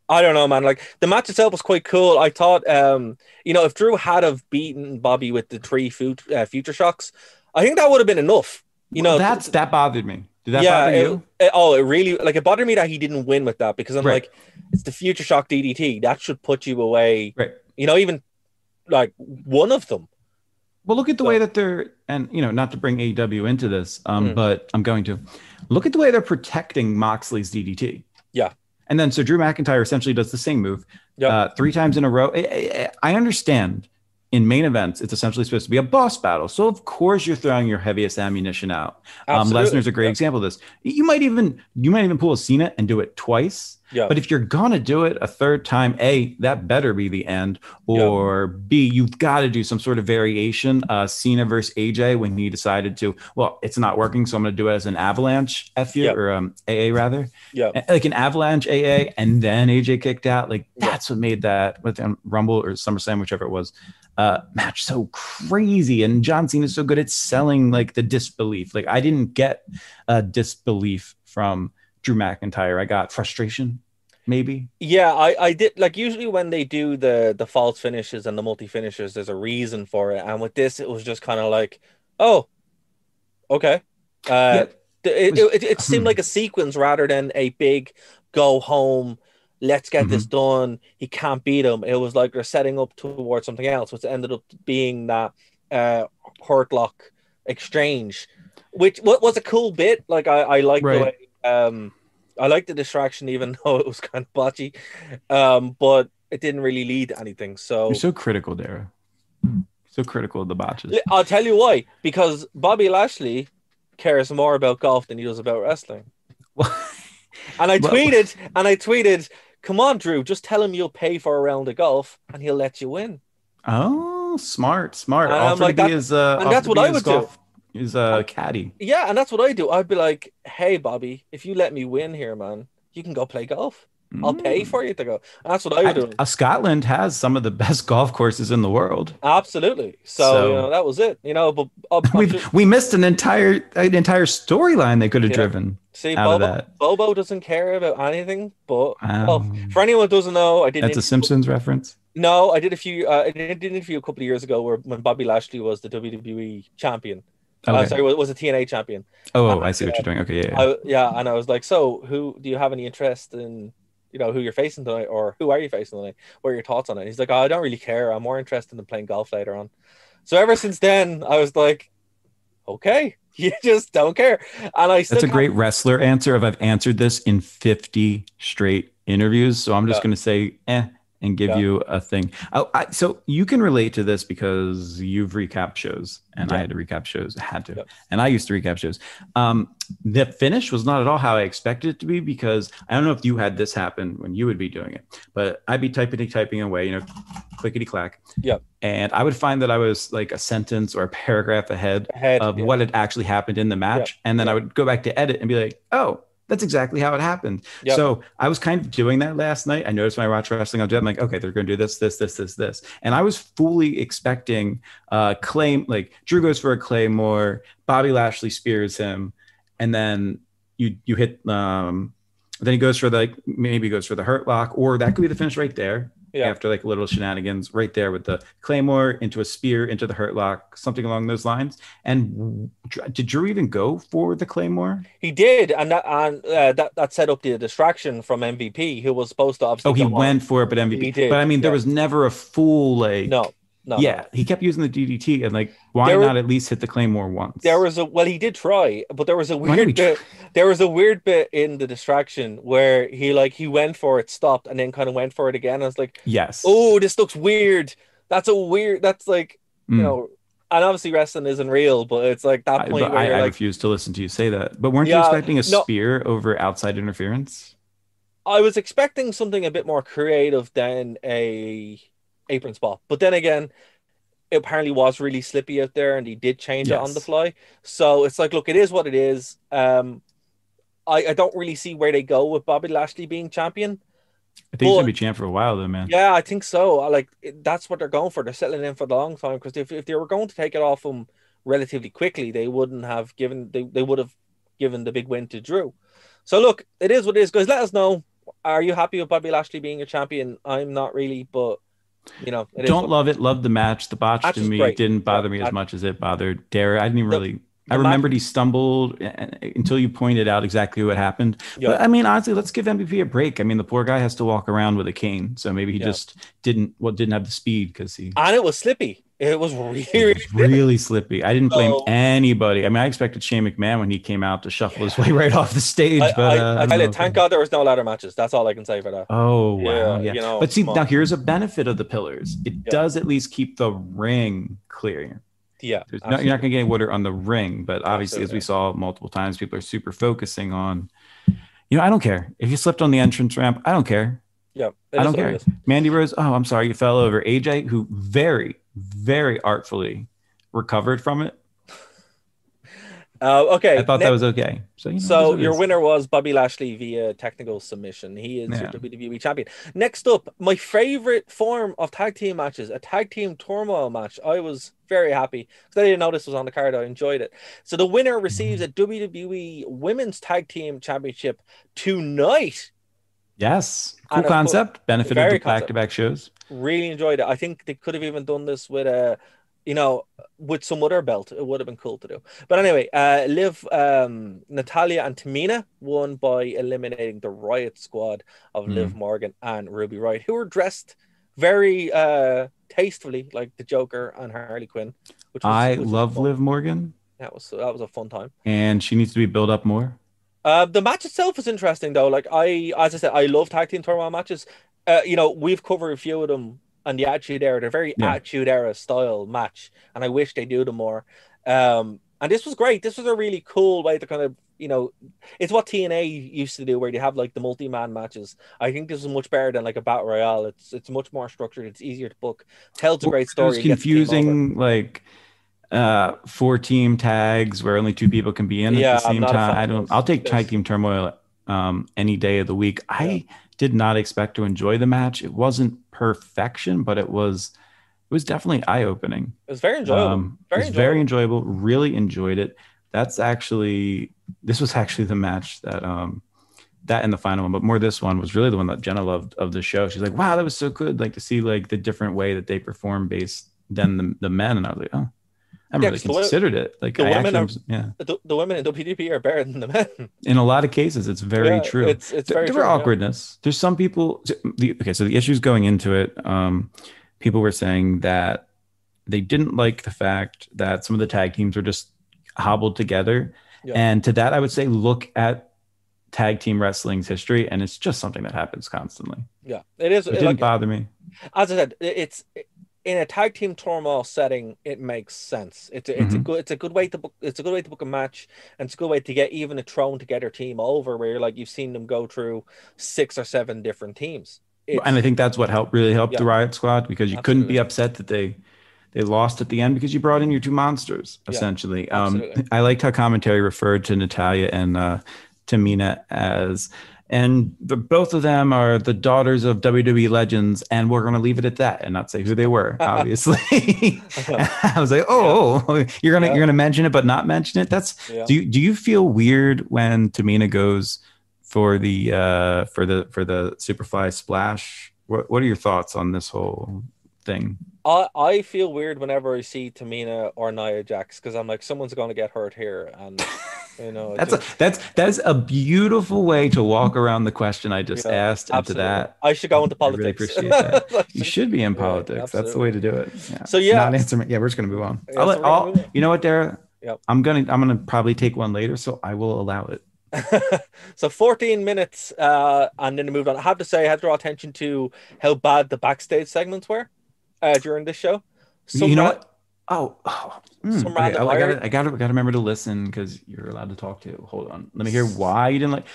I don't know, man. Like the match itself was quite cool. I thought, um, you know, if Drew had have beaten Bobby with the three fut- uh, future shocks, I think that would have been enough. You know, that's that bothered me. Did that yeah. bother it- you? it- oh, it really like it bothered me that he didn't win with that because I'm Right. like, it's the future shock DDT that should put you away. Right. You know, even like one of them. Well, look at the So- way that they're, and you know, not to bring AEW into this, um, Mm. but I'm going to look at the way they're protecting Moxley's DDT. Yeah. And then so Drew McIntyre essentially does the same move Yep. uh, three times in a row. I, I, I understand in main events, it's essentially supposed to be a boss battle. So of course you're throwing your heaviest ammunition out. Um, Lesnar's a great Yeah. example of this. You might even, you might even pull a Cena and do it twice. Yeah. But if you're gonna do it a third time, A, that better be the end. Yeah. Or B, you've got to do some sort of variation. Uh Cena versus AJ when he decided to, well, it's not working, so I'm gonna do it as an avalanche F you Yep. or um AA rather. yeah. Like an avalanche AA and then AJ kicked out. Like Yeah. that's what made that with um, Rumble or SummerSlam, whichever it was, uh match so crazy. And John Cena is so good at selling like the disbelief. Like I didn't get uh disbelief from Drew McIntyre. I got frustration, maybe. Yeah, I, I did like usually when they do the the false finishes and the multi finishers, there's a reason for it. And with this, it was just kind of like, oh, okay. Uh, th- it, was- it, it seemed hmm. like a sequence rather than a big go home. Let's get this Mm-hmm. done. He can't beat him. It was like they're setting up towards something else, which ended up being that uh, hurt lock exchange, which what was a cool bit. Like I, I like the way um, I like the distraction, even [laughs] though it was kind of botchy, um, but it didn't really lead to anything. So You're so critical, Dara. So critical of the botches. I'll tell you why. Because Bobby Lashley cares more about golf than he does about wrestling. [laughs] And I tweeted, and I tweeted, "Come on, Drew, just tell him you'll pay for a round of golf, and he'll let you win." Oh, smart, smart. And Offer like to be that- his, uh, and that's what I would do. golf- a uh, caddy. Yeah, and that's what I do. I'd be like, "Hey, Bobby, if you let me win here, man, you can go play golf. I'll pay Mm. for you to go." That's what I would do. Uh, Scotland has some of the [laughs] best golf courses in the world. Absolutely. So, So- you know, that was it. You know, but uh, [laughs] We we missed an entire an entire storyline they could have Yeah. driven. see, Bobo. Bobo doesn't care about anything. But well, Um, for anyone who doesn't know, I did. That's a Simpsons reference. No, I did a few. Uh, I did an interview a couple of years ago where when Bobby Lashley was the WWE champion. Okay. Uh, sorry, was, was a TNA champion. oh, uh, I see what you're doing. Okay, yeah. yeah. I, yeah, and I was like, so who do you have any interest in? You know who you're facing tonight, or who are you facing tonight? What are your thoughts on it? He's like, oh, I don't really care. I'm more interested in playing golf later on. So ever since then, I was like, okay, [laughs] you just don't care. And I That's a great wrestler answer. Of I've answered this in 50 straight interviews, so I'm just Yeah. going to say, eh, and give Yeah. you a thing. Oh, I, so you can relate to this because you've recapped shows, and I had to recap shows. I had to, Yep. and I used to recap shows. Um, the finish was not at all how I expected it to be because I don't know if you had this happen when you would be doing it, but I'd be typing typing away, you know, clickety clack. Yep. And I would find that I was like a sentence or a paragraph ahead Ahead, of yeah. what had actually happened in the match. And then I would go back to edit and be like, oh, that's exactly how it happened. Yep. So I was kind of doing that last night. I noticed when I watch wrestling, I'll do it. I'm like, okay, they're going to do this, this, this, this, this. And I was fully expecting uh claim, like Drew goes for a claymore, Bobby Lashley spears him, and then you you hit um then he goes for the like maybe goes for the hurt lock, or that could be the finish right there Yeah. after like little shenanigans right there with the claymore into a spear into the hurt lock, something along those lines. And did Drew even go for the claymore? He did, and that and uh, that that set up the distraction from MVP, who was supposed to obviously. Oh, he go on. went for it, but MVP. He did, but I mean, there yeah. was never a full like. No, no. yeah, no. he kept using the DDT, and like, why There were- not at least hit the claymore once? There was a well, he did try, but there was a weird bit. There was a weird bit in the distraction where he like he went for it, stopped, and then kind of went for it again. I was like, yes. oh, this looks weird. That's a weird. That's like Mm. you know, and obviously wrestling isn't real, but it's like that point but where I, I like, refuse to listen to you say that. But weren't you expecting a no. spear over outside interference? I was expecting something a bit more creative than a apron spot, but then again, it apparently was really slippy out there, and he did change it on the fly. So it's like, look, it is what it is. Um, I, I don't really see where they go with Bobby Lashley being champion. I think he's gonna be champ for a while, though, man. Yeah, I think so. I like it- that's what they're going for. They're settling in for the long time because if, if they were going to take it off him relatively quickly, they wouldn't have given they, they would have given the big win to Drew. So look, it is what it is, guys. Let us know. Are you happy with Bobby Lashley being a champion? I'm not really, but you know, Don't love it. Love the match. The botch to me great. didn't bother me as I- much as it bothered Dare. I didn't even really. I the match- remembered he stumbled uh, until you pointed out exactly what happened. Yeah. But I mean, honestly, let's give MVP a break. I mean, the poor guy has to walk around with a cane, so maybe he Yeah. just didn't. Well, didn't have the speed because he. and it was slippy. It was really, It really, was [laughs] really slippy. I didn't blame So- anybody. I mean, I expected Shane McMahon when he came out to shuffle his way right off the stage. I, but uh, I, I don't tell you, know. thank God there was no ladder matches. That's all I can say for that. Oh wow, Yeah, yeah. you know, but see, now here's a benefit of the pillars. It Yeah. does at least keep the ring clear. Yeah, not, you're not going to get water on the ring, but obviously, as we saw multiple times, people are super focusing on. You know, I don't care if you slipped on the entrance ramp. I don't care. Yeah. I don't care. Mandy Rose. Oh, I'm sorry, you fell over. AJ, who very, very artfully recovered from it. [laughs] Uh, okay, I thought ne- that was okay. So, you know, So your winner was Bobby Lashley via technical submission. He is Yeah. your WWE champion. Next up, my favorite form of tag team matches, a tag team turmoil match. I was very happy because I didn't know this was on the card. I enjoyed it. So the winner receives a WWE Women's Tag Team Championship tonight. Yes, cool And concept. Benefited very of back-to-back shows. Really enjoyed it. I think they could have even done this with a, you know, with some other belt. It would have been cool to do. But anyway, uh, Liv, um, Natalya, and Tamina won by eliminating the Riot Squad of Hmm. Liv Morgan and Ruby Riott, who were dressed very uh tastefully like the Joker and Harley Quinn. Which was, I love fun. Liv Morgan, That was that was a fun time. and she needs to be built up more. Uh, the match itself is interesting though. Like I, as I said, I love tag team turmoil matches. Uh, you know, we've covered a few of them on the Attitude Era. They're very Yeah. Attitude Era style match, and I wish they do them more. Um, and this was great. This was a really cool way to kind of, you know, it's what TNA used to do, where you have like the multi-man matches. I think this is much better than like a battle royale. It's it's much more structured. It's easier to book. Tells a great It story. was the over. confusing, like uh four team tags where only two people can be in Yeah, at the same time. I don't. I'll take tag team turmoil um any day of the week. I did not expect to enjoy the match. It wasn't perfection, but it was it was definitely eye opening. It was very enjoyable. Um, very it was very enjoyable. Really enjoyed it. That's actually this was actually the match that um that and the final one, but more this one was really the one that Jenna loved of the show. She's like, "Wow, that was so good!" Like to see like the different way that they perform based than the, the men, and I was like, "Oh, I haven't Yeah, really considered it." Like, the I women actually, are- yeah, the, the women in WDP are better than the men. [laughs] in a lot of cases, it's very Yeah, true. It's it's very there true, were yeah. awkwardness. There's some people. The, okay, so the issues going into it, um, people were saying that they didn't like the fact that some of the tag teams were just hobbled together, Yeah. and to that, I would say look at tag team wrestling's history, and it's just something that happens constantly. Yeah, it is. It didn't like, bother me. as I said, it- it's in a tag team turmoil setting. It makes sense. It's a, it's a Mhm. good it's a good way to book. It's a good way to book a match, and it's a good way to get even a thrown together team over. Where you're like you've seen them go through six or seven different teams. It's- and I think that's what helped really helped the Riot Squad because you couldn't be upset that they they lost at the end because you brought in your two monsters Yeah, essentially. Um. I liked how commentary referred to Natalya and uh, Tamina as. And the, both of them are the daughters of WWE legends, and we're going to leave it at that and not say who they were. [laughs] Obviously, [laughs] [laughs] I was like, "Oh, oh, you're gonna Yeah. you're gonna mention it, but not mention it." That's Yeah. do you, do you feel weird when Tamina goes for the uh for the for the Superfly splash? What what are your thoughts on this whole thing? I, I feel weird whenever I see Tamina or Nia Jax because I'm like someone's going to get hurt here, and you know [laughs] That's a, that's that's a beautiful way to walk around the question I just Yeah, asked into that. I should go into politics. I really appreciate that. [laughs] You should- be in Yeah, politics. That's the way to do it. Yeah. So, yeah. Not answer. Yeah, we're just gonna move on. Yeah, I'll let, I'll, on. you know what, Dara? Yep. I'm gonna I'm gonna probably take one later, so I will allow it. [laughs] so 14 minutes, uh, and then moved on. I have to say, I had to draw attention to how bad the backstage segments were uh, during this show. Some you know what? Oh, oh mm, okay, oh, I gotta, I gotta, I gotta remember to listen because you're allowed to talk to. Hold on, let me hear why you didn't like.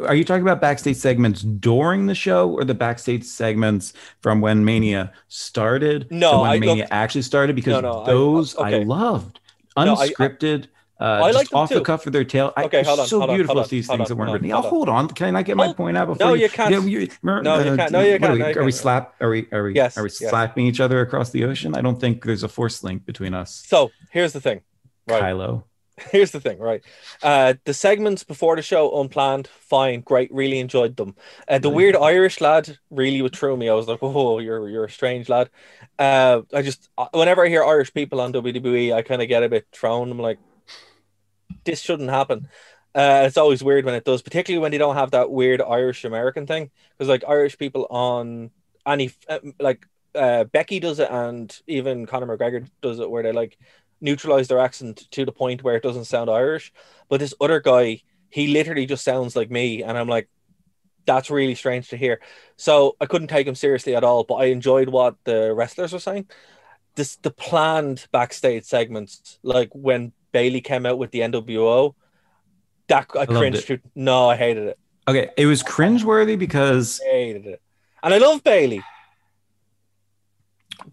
Are you talking about backstage segments during the show, or the backstage segments from when Mania started? No, to when I- Mania actually started because No, no, those I, okay. loved, No, I- I- unscripted. Uh, I like off the too. cuff of their tail. I, Okay, hold on, so hold on, beautiful to these on, things hold that weren't written. on, Oh, hold on. Can I get my point out before No, you can't. Yeah, you, No, you can't. No, you can't. Are we, no, are we slap? Are we? Are we? Yes, Are we yes. slapping each other across the ocean? I don't think there's a force link between us. So here's the thing, right? Kylo. [laughs] Here's the thing, right? Uh, the segments before the show, unplanned, fine, great, really enjoyed them. Uh, the weird Irish lad really threw me. I was like, oh, you're you're a strange lad. Uh, I just uh, whenever I hear Irish people on WWE, I kind of get a bit thrown. I'm like, this shouldn't happen. Uh, it's always weird when it does, particularly when they don't have that weird Irish American thing. Because like Irish people on any uh, like uh, Becky does it, and even Conor McGregor does it, where they like neutralize their accent to the point where it doesn't sound Irish. But this other guy, he literally just sounds like me, and I'm like, that's really strange to hear. So I couldn't take him seriously at all. But I enjoyed what the wrestlers were saying. This the planned backstage segments, like when Bayley came out with the NWO. That I loved cringed to. No, I hated it. Okay, it was cringeworthy because I Hated it. And I love Bayley.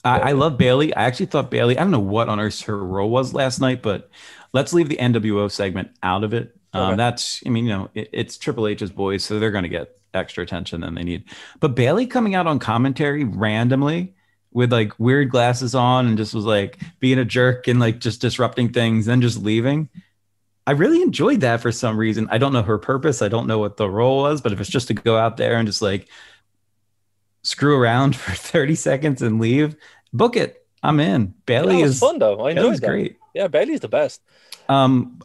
I, I love Bayley. I actually thought Bayley. I don't know what on earth her role was last night, but let's leave the NWO segment out of it. Um, Okay. That's, I mean, you know, it, it's Triple H's boys, so they're going to get extra attention than they need. But Bayley coming out on commentary randomly with like weird glasses on and just was like being a jerk and like just disrupting things, then just leaving. I really enjoyed that for some reason. I don't know her purpose. I don't know what the role was, but if it's just to go out there and just like screw around [laughs] for 30 seconds and leave, book it. I'm in. Bayley was is fun though. I enjoyed that. great. Yeah, Bayley's the best. Um,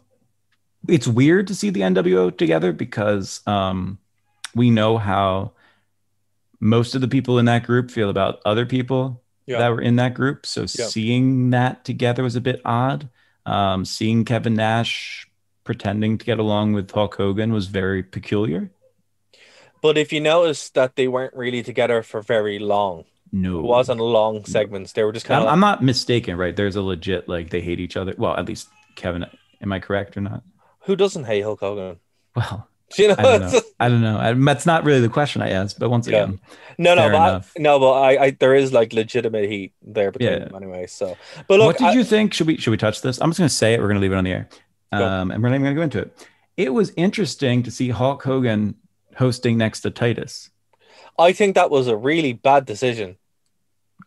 it's weird to see the NWO together because um, we know how most of the people in that group feel about other people Yeah. that were in that group. So Yeah. seeing that together was a bit odd. Um, seeing Kevin Nash pretending to get along with Hulk Hogan was very peculiar. But if you notice that they weren't really together for very long, No, it wasn't long segments. They were just kind I'm, of. I'm not mistaken, right? There's a legit like they hate each other. Well, at least Kevin. Am I correct or not? who doesn't hate Hulk Hogan? Well, [laughs] You know, I don't know. I don't know. I, that's not really the question I asked, but once Yeah. again, no, no, but I, no, but I, I, there is like legitimate heat there between Yeah. them anyway. So, but look, what did you think? Should we should we touch this? I'm just going to say it. We're going to leave it on the air, um, and we're not even going to go into it. It was interesting to see Hulk Hogan hosting next to Titus. I think that was a really bad decision.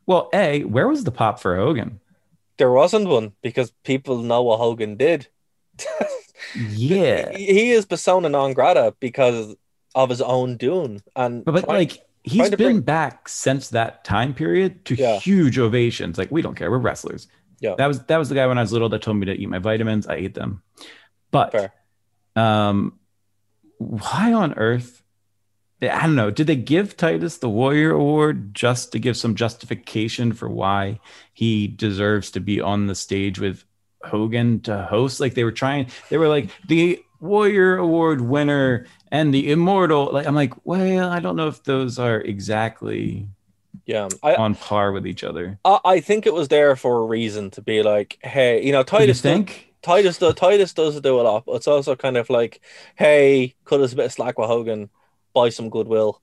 Well, a where was the pop for Hogan? There wasn't one because people know what Hogan did. [laughs] Yeah, he, is persona non grata because of his own doing, and but, but trying- like he's been bring- back since that time period to Yeah. huge ovations. Like we don't care, we're wrestlers. Yeah. that was that was the guy when I was little that told me to eat my vitamins. I ate them, but Fair. um, why on earth? I don't know. Did they give Titus the Warrior Award just to give some justification for why he deserves to be on the stage with Hogan to host? Like they were trying, they were like the Warrior Award winner and the immortal. Like I'm like, well, I don't know if those are exactly Yeah, I, on par with each other. I I think it was there for a reason to be like, hey, you know, you Titus. do- think? Titus does Titus does do a lot, but it's also kind of like, hey, cut us a bit of slack with Hogan, buy some goodwill,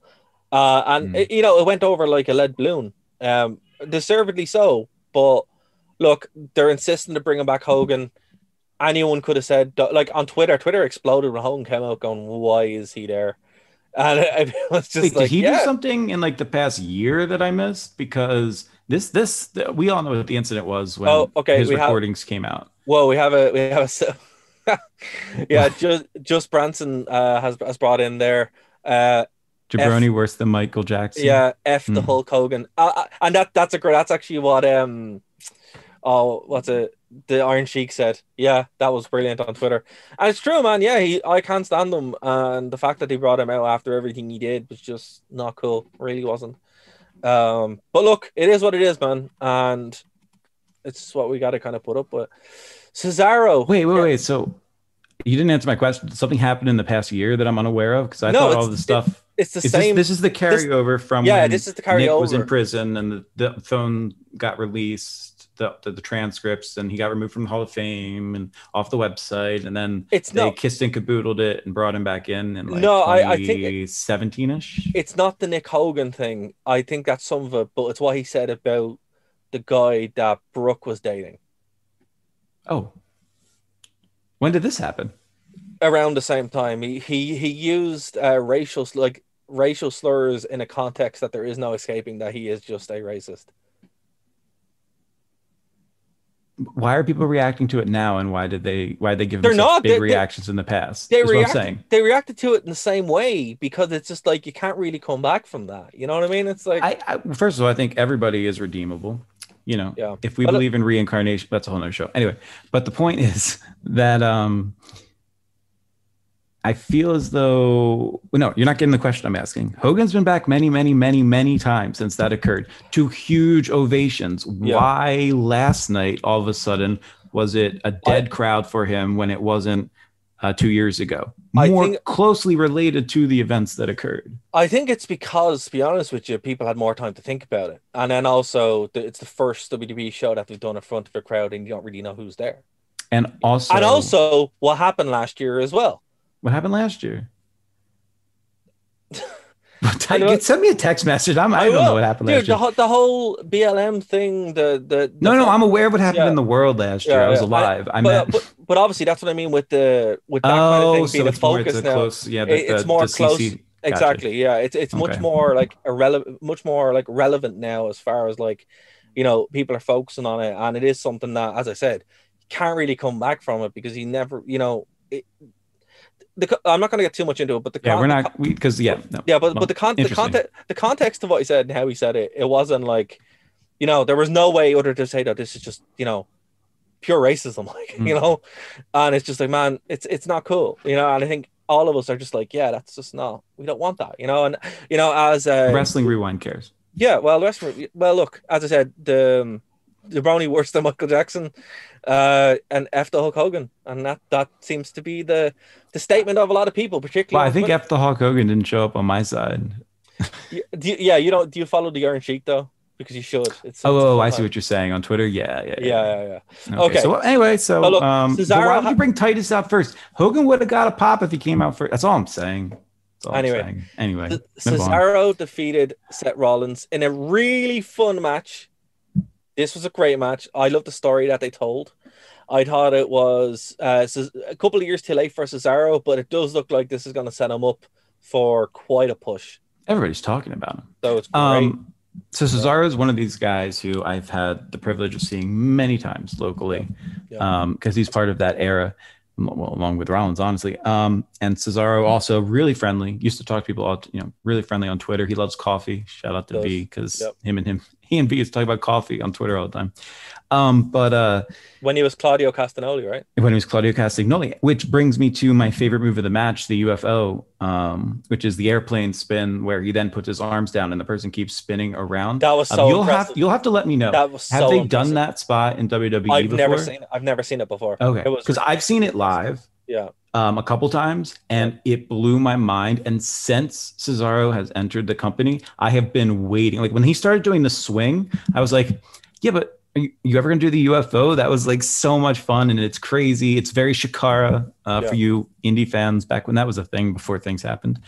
uh, and Hmm. it- you know it went over like a lead balloon, um, deservedly so. But look, they're insisting to bring him back Hogan. Anyone could have said like on Twitter, Twitter exploded when Hogan came out, going, "Why is he there?" And [laughs] it, was just Wait, like, did he yeah. do something in like the past year that I missed? Because this, this, we all know what the incident was when Oh, okay, his we have- recordings came out. Well, we have a we have a [laughs] yeah, [laughs] just just Branson uh, has has brought in there. Uh, Jabroni worse than Michael Jackson. yeah, F the Hmm. Hulk Hogan, uh, uh, and that that's a great. That's actually what um, oh, what's it? The Iron Sheik said. Yeah, that was brilliant on Twitter, and it's true, man. Yeah, he I can't stand him, and the fact that they brought him out after everything he did was just not cool. Really wasn't. Um, but look, it is what it is, man, and it's what we got to kind of put up with. Cesaro. Wait, wait, wait. So you didn't answer my question. Did something happened in the past year that I'm unaware of? Because I No, thought all this stuff. It's the is same. this, this is the carryover from yeah, when this is the carryover. Nick was in prison and the, the phone got released, the, the, the transcripts, and he got removed from the Hall of Fame and off the website, and then It's they not. kissed and caboodled it and brought him back in in like No, I- I think 2017 ish. it's not the Nick Hogan thing. I think that's some of it, but it's what he said about the guy that Brooke was dating Oh, when did this happen? around the same time. He he he used uh, racial like racial slurs in a context that there is no escaping that he is just a racist. Why are people reacting to it now, and why did they why did they give They're not. big They- they- reactions in the past? They reacted, saying. they reacted to it in the same way because it's just like you can't really come back from that. You know what I mean? It's like I, I first of all, I think everybody is redeemable. You know, Yeah. if we But- believe in reincarnation, that's a whole nother show. Anyway, but the point is [laughs] that um I feel as though no, you're not getting the question I'm asking. Hogan's been back many, many, many, many times since that occurred to huge ovations. Yeah. Why last night all of a sudden was it a dead crowd for him when it wasn't uh, two years ago? More think- closely related to the events that occurred. I think it's because, to be honest with you, people had more time to think about it, and then also the, it's the first WWE show that they've done in front of a crowd, and you don't really know who's there. And also, and also, what happened last year as well. What happened last year? [laughs] I Get, send me a text message. I'm, I, don't know what happened Dude, last year. ho- the whole BLM thing, the the, the no, no, I'm aware of what happened Yeah. in the world last year. Yeah, I was yeah. alive. I, but, meant. but but obviously that's what I mean with the with that kind of oh, thing so being a it's more focus it's a now. close. Yeah, the, It- it's the- more the close. CC Gotcha. Exactly. Yeah, it's it's much more like irrelevant, much more like relevant now as far as like, you know, people are focusing on it, and it is something that, as I said, can't really come back from it because he never, you know, it, the I'm not going to get too much into it, but the Yeah, con- we're not because yeah, no. yeah, but Well, but the con- the context the context of what he said and how he said it, it wasn't like, you know, there was no way other to say that this is just you know, pure racism, [laughs] like Mm. you know, and it's just like man, it's it's not cool, you know, and I think all of us are just like, yeah, that's just not, we don't want that, you know, and you know, as uh, Wrestling Rewind cares. yeah, well, the rest of it- well, look, as I said, the um, the jabroni worse than Michael Jackson, uh, and F the Hulk Hogan, and that that seems to be the the statement of a lot of people, Well, particularly. I think. F the Hulk Hogan didn't show up on my side. [laughs] You, yeah, you don't. Do you follow the Iron Sheik though? Because you should. It's, it's Oh, oh, I see what you're saying on Twitter. Yeah, yeah, Yeah, yeah, yeah. Okay. Okay. So anyway, so But look, um, Cesaro why would you bring Titus out first? Hogan would have got a pop if he came out first. That's all I'm saying. That's all Anyway, I'm saying. Anyway, Ce- move on. Cesaro defeated Seth Rollins in a really fun match. This was a great match. I love the story that they told. I thought it was uh, a couple of years too late for Cesaro, but it does look like this is going to set him up for quite a push. Everybody's talking about him. So it's great. Um, so Cesaro is one of these guys who I've had the privilege of seeing many times locally, Yeah. because he's part of that era, well, along with Rollins, honestly. Um, and Cesaro also really friendly. Used to talk to people, all, you know, really friendly on Twitter. He loves coffee. Shout out to V because Yep. him and him, he [laughs] and V is talking about coffee on Twitter all the time. Um, but uh, when he was Claudio Castagnoli, right? when he was Claudio Castagnoli, which brings me to my favorite move of the match, the UFO, um, which is the airplane spin, where he then puts his arms down and the person keeps spinning around. That was Um, so you'll impressive. have you'll have to let me know. That was have so they impressive. done that spot in WWE I've before? never seen. It. I've never seen it before. Okay, because I've seen it live. Yeah. um, a couple times, and it blew my mind. And since Cesaro has entered the company, I have been waiting. Like when he started doing the swing, I was like, "Yeah, but are you, you ever gonna do the UFO? That was like so much fun, and it's crazy. It's very Chikara uh, Yeah. for you indie fans back when that was a thing before things happened.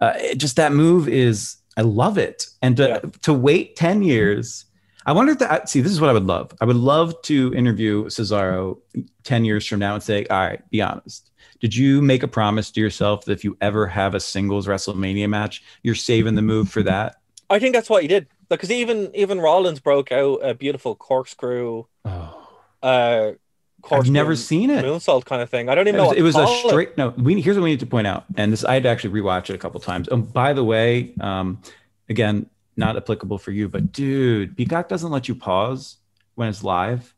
Uh, it, just that move is, I love it, and to, Yeah. to wait ten years. I wonder if that. See, this is what I would love. I would love to interview Cesaro ten years from now and say, "All right, be honest. Did you make a promise to yourself that if you ever have a singles WrestleMania match, you're saving the move for that?" I think that's what he did because even even Rollins broke out a beautiful corkscrew. Oh, Uh, I've corkscrew never seen it. moonsault kind of thing. I don't It even know. was, what it was a call it. straight no. We here's what we need to point out, and this I had to actually rewatch it a couple times. And by the way, um, again, not applicable for you, but dude, Peacock doesn't let you pause when it's live.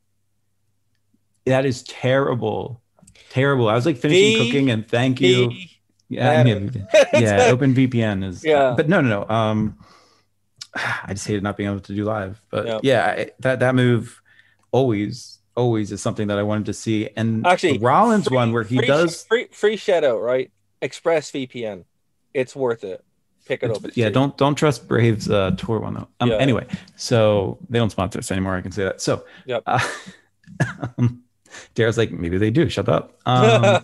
That is terrible, terrible. I was like finishing The- cooking, and thank you. Yeah, [laughs] Yeah. Open VPN is. Yeah. but no, no, no. Um, [sighs] I just hated not being able to do live. But Yeah. yeah, I, that that move always, always is something that I wanted to see. And Actually, Rollins free- one where he free, does. free free out right. Express VPN, it's worth it. Pick it up. It's yeah, don't don't trust Braves uh, Tor one though. Um, Yeah. Anyway, so they don't sponsor us anymore. I can say that. So, Yep. uh, [laughs] um, Dara's like, maybe they do. Shut up. Um, [laughs]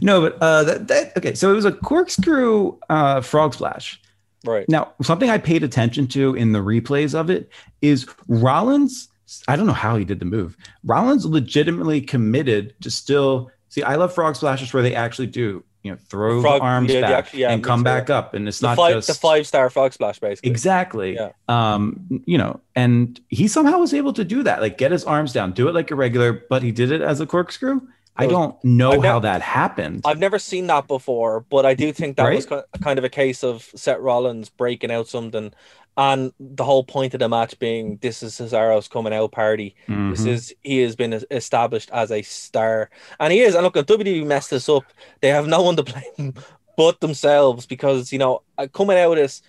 no, but uh, that, that okay. So it was a corkscrew uh, frog splash. right. Now, something I paid attention to in the replays of it is Rollins. I don't know how he did the move. Rollins legitimately committed to still see. I love frog splashes where they actually do, you know, throw Frog- the arms yeah, back actually- yeah, and come back up, and it's The not five just the five star frog splash basically. exactly. Yeah. Um, you know, and he somehow was able to do that, like get his arms down, do it like a regular, but he did it as a corkscrew. I don't know I've how that happened. I've never seen that before, but I do think that Right? was kind of a case of Seth Rollins breaking out something, and the whole point of the match being this is Cesaro's coming out party. This Mhm. is he has been established as a star, and he is. And look, if WWE messed this up, they have no one to [laughs] blame but themselves because you know uh, coming out as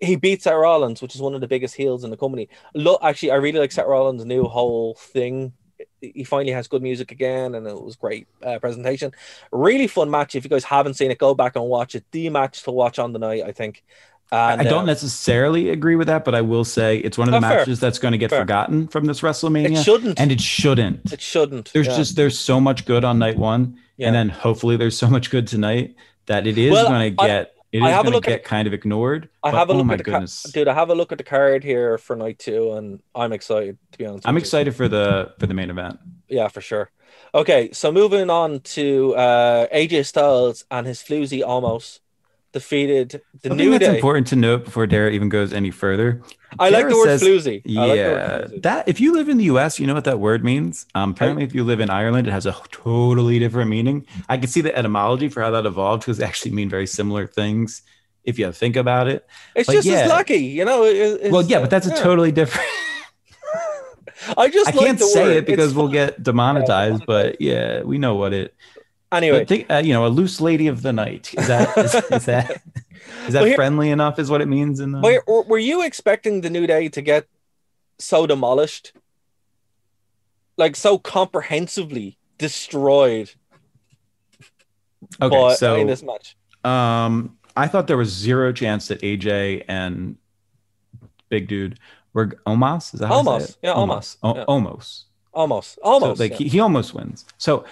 he beats Seth Rollins, which is one of the biggest heels in the company. Look, actually, I really like Seth Rollins' new whole thing. He finally has good music again, and it was great uh, presentation. Really fun match. If you guys haven't seen it, go back and watch it. The match to watch on the night, I think. And, I don't uh, necessarily agree with that, but I will say it's one of the Oh, fair. matches that's going to get Fair. forgotten from this WrestleMania. It shouldn't. and it shouldn't. it shouldn't. There's yeah. just there's so much good on night one, Yeah. and then hopefully there's so much good tonight that it is Well, going to get it I is have a going to at- get kind of ignored. I but have a oh look my at the goodness, card, dude. I have a look at the card here for night two, and I'm excited to be honest. I'm with you. excited for the for the main event. Yeah, for sure. Okay, so moving on to uh, AJ Styles and his floozy almost defeated the Something New that's Day. important to note before Dara even goes any further. I like the word says- floozy. I like Yeah, word floozy. that if you live in the U.S., you know what that word means. Um, apparently, if you live in Ireland, it has a totally different meaning. I can see the etymology for how that evolved because they actually mean very similar things if you think about it. It's but just yeah. as lucky, you know. it- well, yeah, but that's a totally different. [laughs] I just I like can't say word. it because It's we'll fun. get [laughs] demonetized, but yeah, we know what it. Anyway. Think, uh, you know, a loose lady of the night is that [laughs] is, is that is that Well, here- friendly enough? Is what it means in the. Were, were- you expecting the New Day to get so demolished, like so comprehensively destroyed? okay, but, so in this match, Um, I thought there was zero chance that AJ and Big Dude were Omos. Is that how I say Omos. Yeah, Omos. O- Almost. almost, almost. So, like yeah. he, he almost wins. So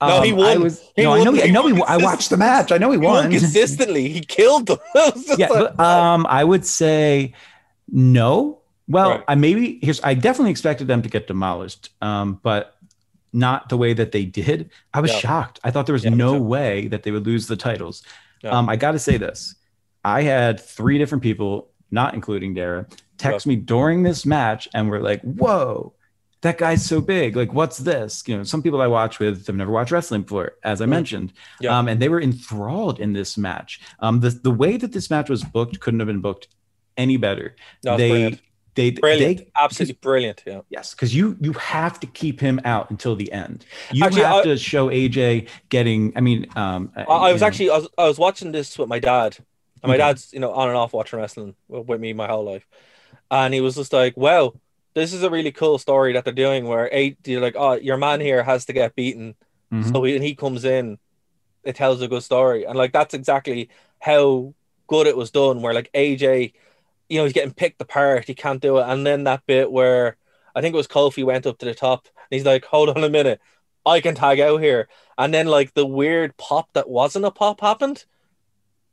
No, he um, won. I was, He no, I know. won. He, I know. He, won won. I watched the match. I know he He won won. consistently. He killed them. [laughs] It was just yeah, like- but um, I would say no. Well, Right. I maybe here's. I definitely expected them to get demolished, um, but not the way that they did. I was Yeah. shocked. I thought there was Yeah, no way that they would lose the titles. Yeah. Um, I got to say this. I had three different people, not including Dara, text me during this match and were like, "Whoa, that guy's so big! Like, what's this?" You know, some people I watch with have never watched wrestling before, as I mentioned, Yeah. um, and they were enthralled in this match. Um, the the way that this match was booked couldn't have been booked any better. No, they, brilliant. they, brilliant, they, absolutely brilliant. Yeah. Yes, because you you have to keep him out until the end. You Actually, have I- to show AJ getting. I mean, um, I, I was know, actually I was, I was watching this with my dad, and my Okay. dad's you know on and off watching wrestling with with me my whole life, and he was just like, "Wow, this is a really cool story that they're doing where eight you're like, oh, your man here has to get beaten Mhm. So when he comes in, it tells a good story, and like that's exactly how good it was done. Where like AJ, you know, he's getting picked apart, he can't do it, and then that bit where I think it was Kofi went up to the top, and he's like, "Hold on a minute, I can tag out here," and then like the weird pop that wasn't a pop happened,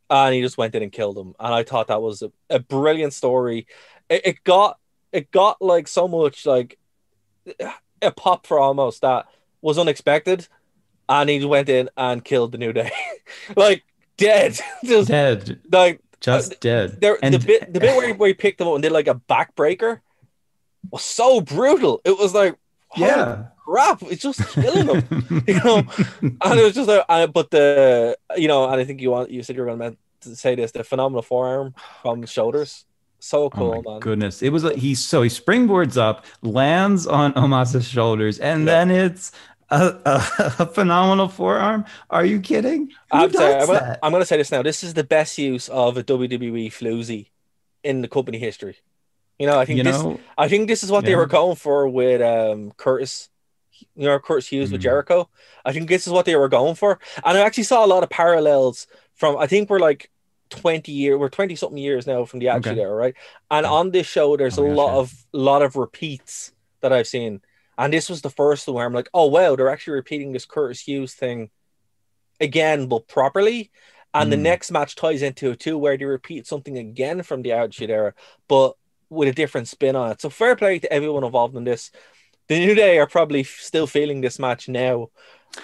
and he just went in and killed him, and I thought that was a, a brilliant story. It, it got it got like so much like a pop for almost that was unexpected, and he went in and killed the New Day, [laughs] like dead, [laughs] just Dead, like just dead. there, And the bit the bit where he, where he picked them up and did like a backbreaker was so brutal. It was like, yeah, crap, it's just killing them, [laughs] you know. And it was just like, uh, but the you know, and I think you want you said you were going to to say this the phenomenal forearm from the shoulders, so cool, Oh my man. goodness! It was like he so he springboards up, lands on Omos's shoulders, and Yeah. then it's a, a, a phenomenal forearm. Are you kidding? Who I'm, sorry, I'm, gonna. I'm gonna say this now. This is the best use of a WWE floozy in the company history. You know, I think You this. know, I think this is what they were going for with um Curtis, you know, Curtis Hughes with Mhm. Jericho. I think this is what they were going for, and I actually saw a lot of parallels from. I think we're like twenty year, we're twenty something years now from the actual Okay. Era, right? And on this show, there's Oh a gosh, lot yeah. of lot of repeats that I've seen, and this was the first one where I'm like, oh wow, they're actually repeating this Curtis Hughes thing again, but properly. And the Mm. next match ties into it too, where they repeat something again from the Attitude Era, but with a different spin on it. So fair play to everyone involved in this. The New Day are probably still feeling this match now.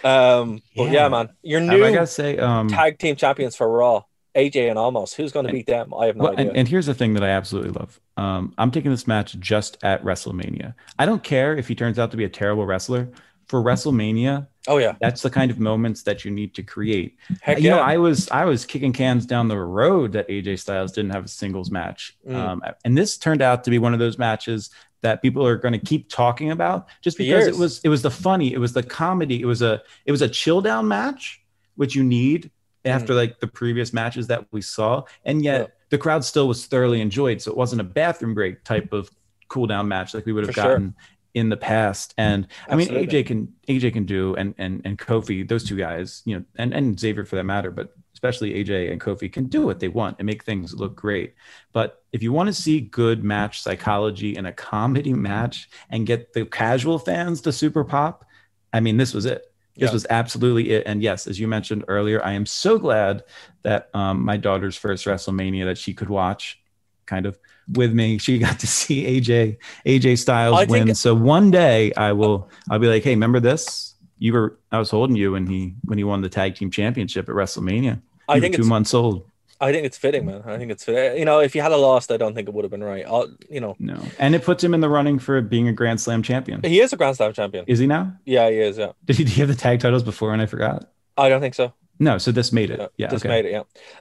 Um, but yeah, Yeah. man, your new I gotta say, um, tag team champions for Raw, AJ and Almost. Who's going to beat them? I have no Well, idea. and, and here's the thing that I absolutely love. Um, I'm taking this match just at WrestleMania. I don't care if he turns out to be a terrible wrestler. For WrestleMania, oh yeah, that's the kind of moments that you need to create. heck you yeah. know, I was I was kicking cans down the road that AJ Styles didn't have a singles match, Mm. um, and this turned out to be one of those matches that people are going to keep talking about just because years. it was it was the funny, it was the comedy, it was a it was a chill down match, which you need after like the previous matches that we saw, and yet Mm. Yeah. the crowd still was thoroughly enjoyed. So it wasn't a bathroom break type of cool down match like we would have For sure. gotten in the past. And I mean, AJ can AJ can do and and and Kofi, those two guys, you know, and and Xavier for that matter, but especially AJ and Kofi can do what they want and make things look great. But if you want to see good match psychology in a comedy match and get the casual fans to super pop, I mean, this was it. This Yeah. was absolutely it. And yes, as you mentioned earlier, I am so glad that um, my daughter's first WrestleMania that she could watch kind of with me. She got to see AJ AJ Styles I think- win. So one day I will I'll be like, hey, remember this? You were I was holding you when he when he won the tag team championship at WrestleMania. I think two months old. I think it's fitting, man. I think it's. You know, if you had a lost, I don't think it would have been right. I'll, you know, No. And it puts him in the running for being a Grand Slam champion. he is a Grand Slam champion. Is he now? Yeah, he is. Yeah, Did he, did he have the tag titles before and I forgot? I don't think so. No, so this made it. Yeah, Yeah. just okay. made it.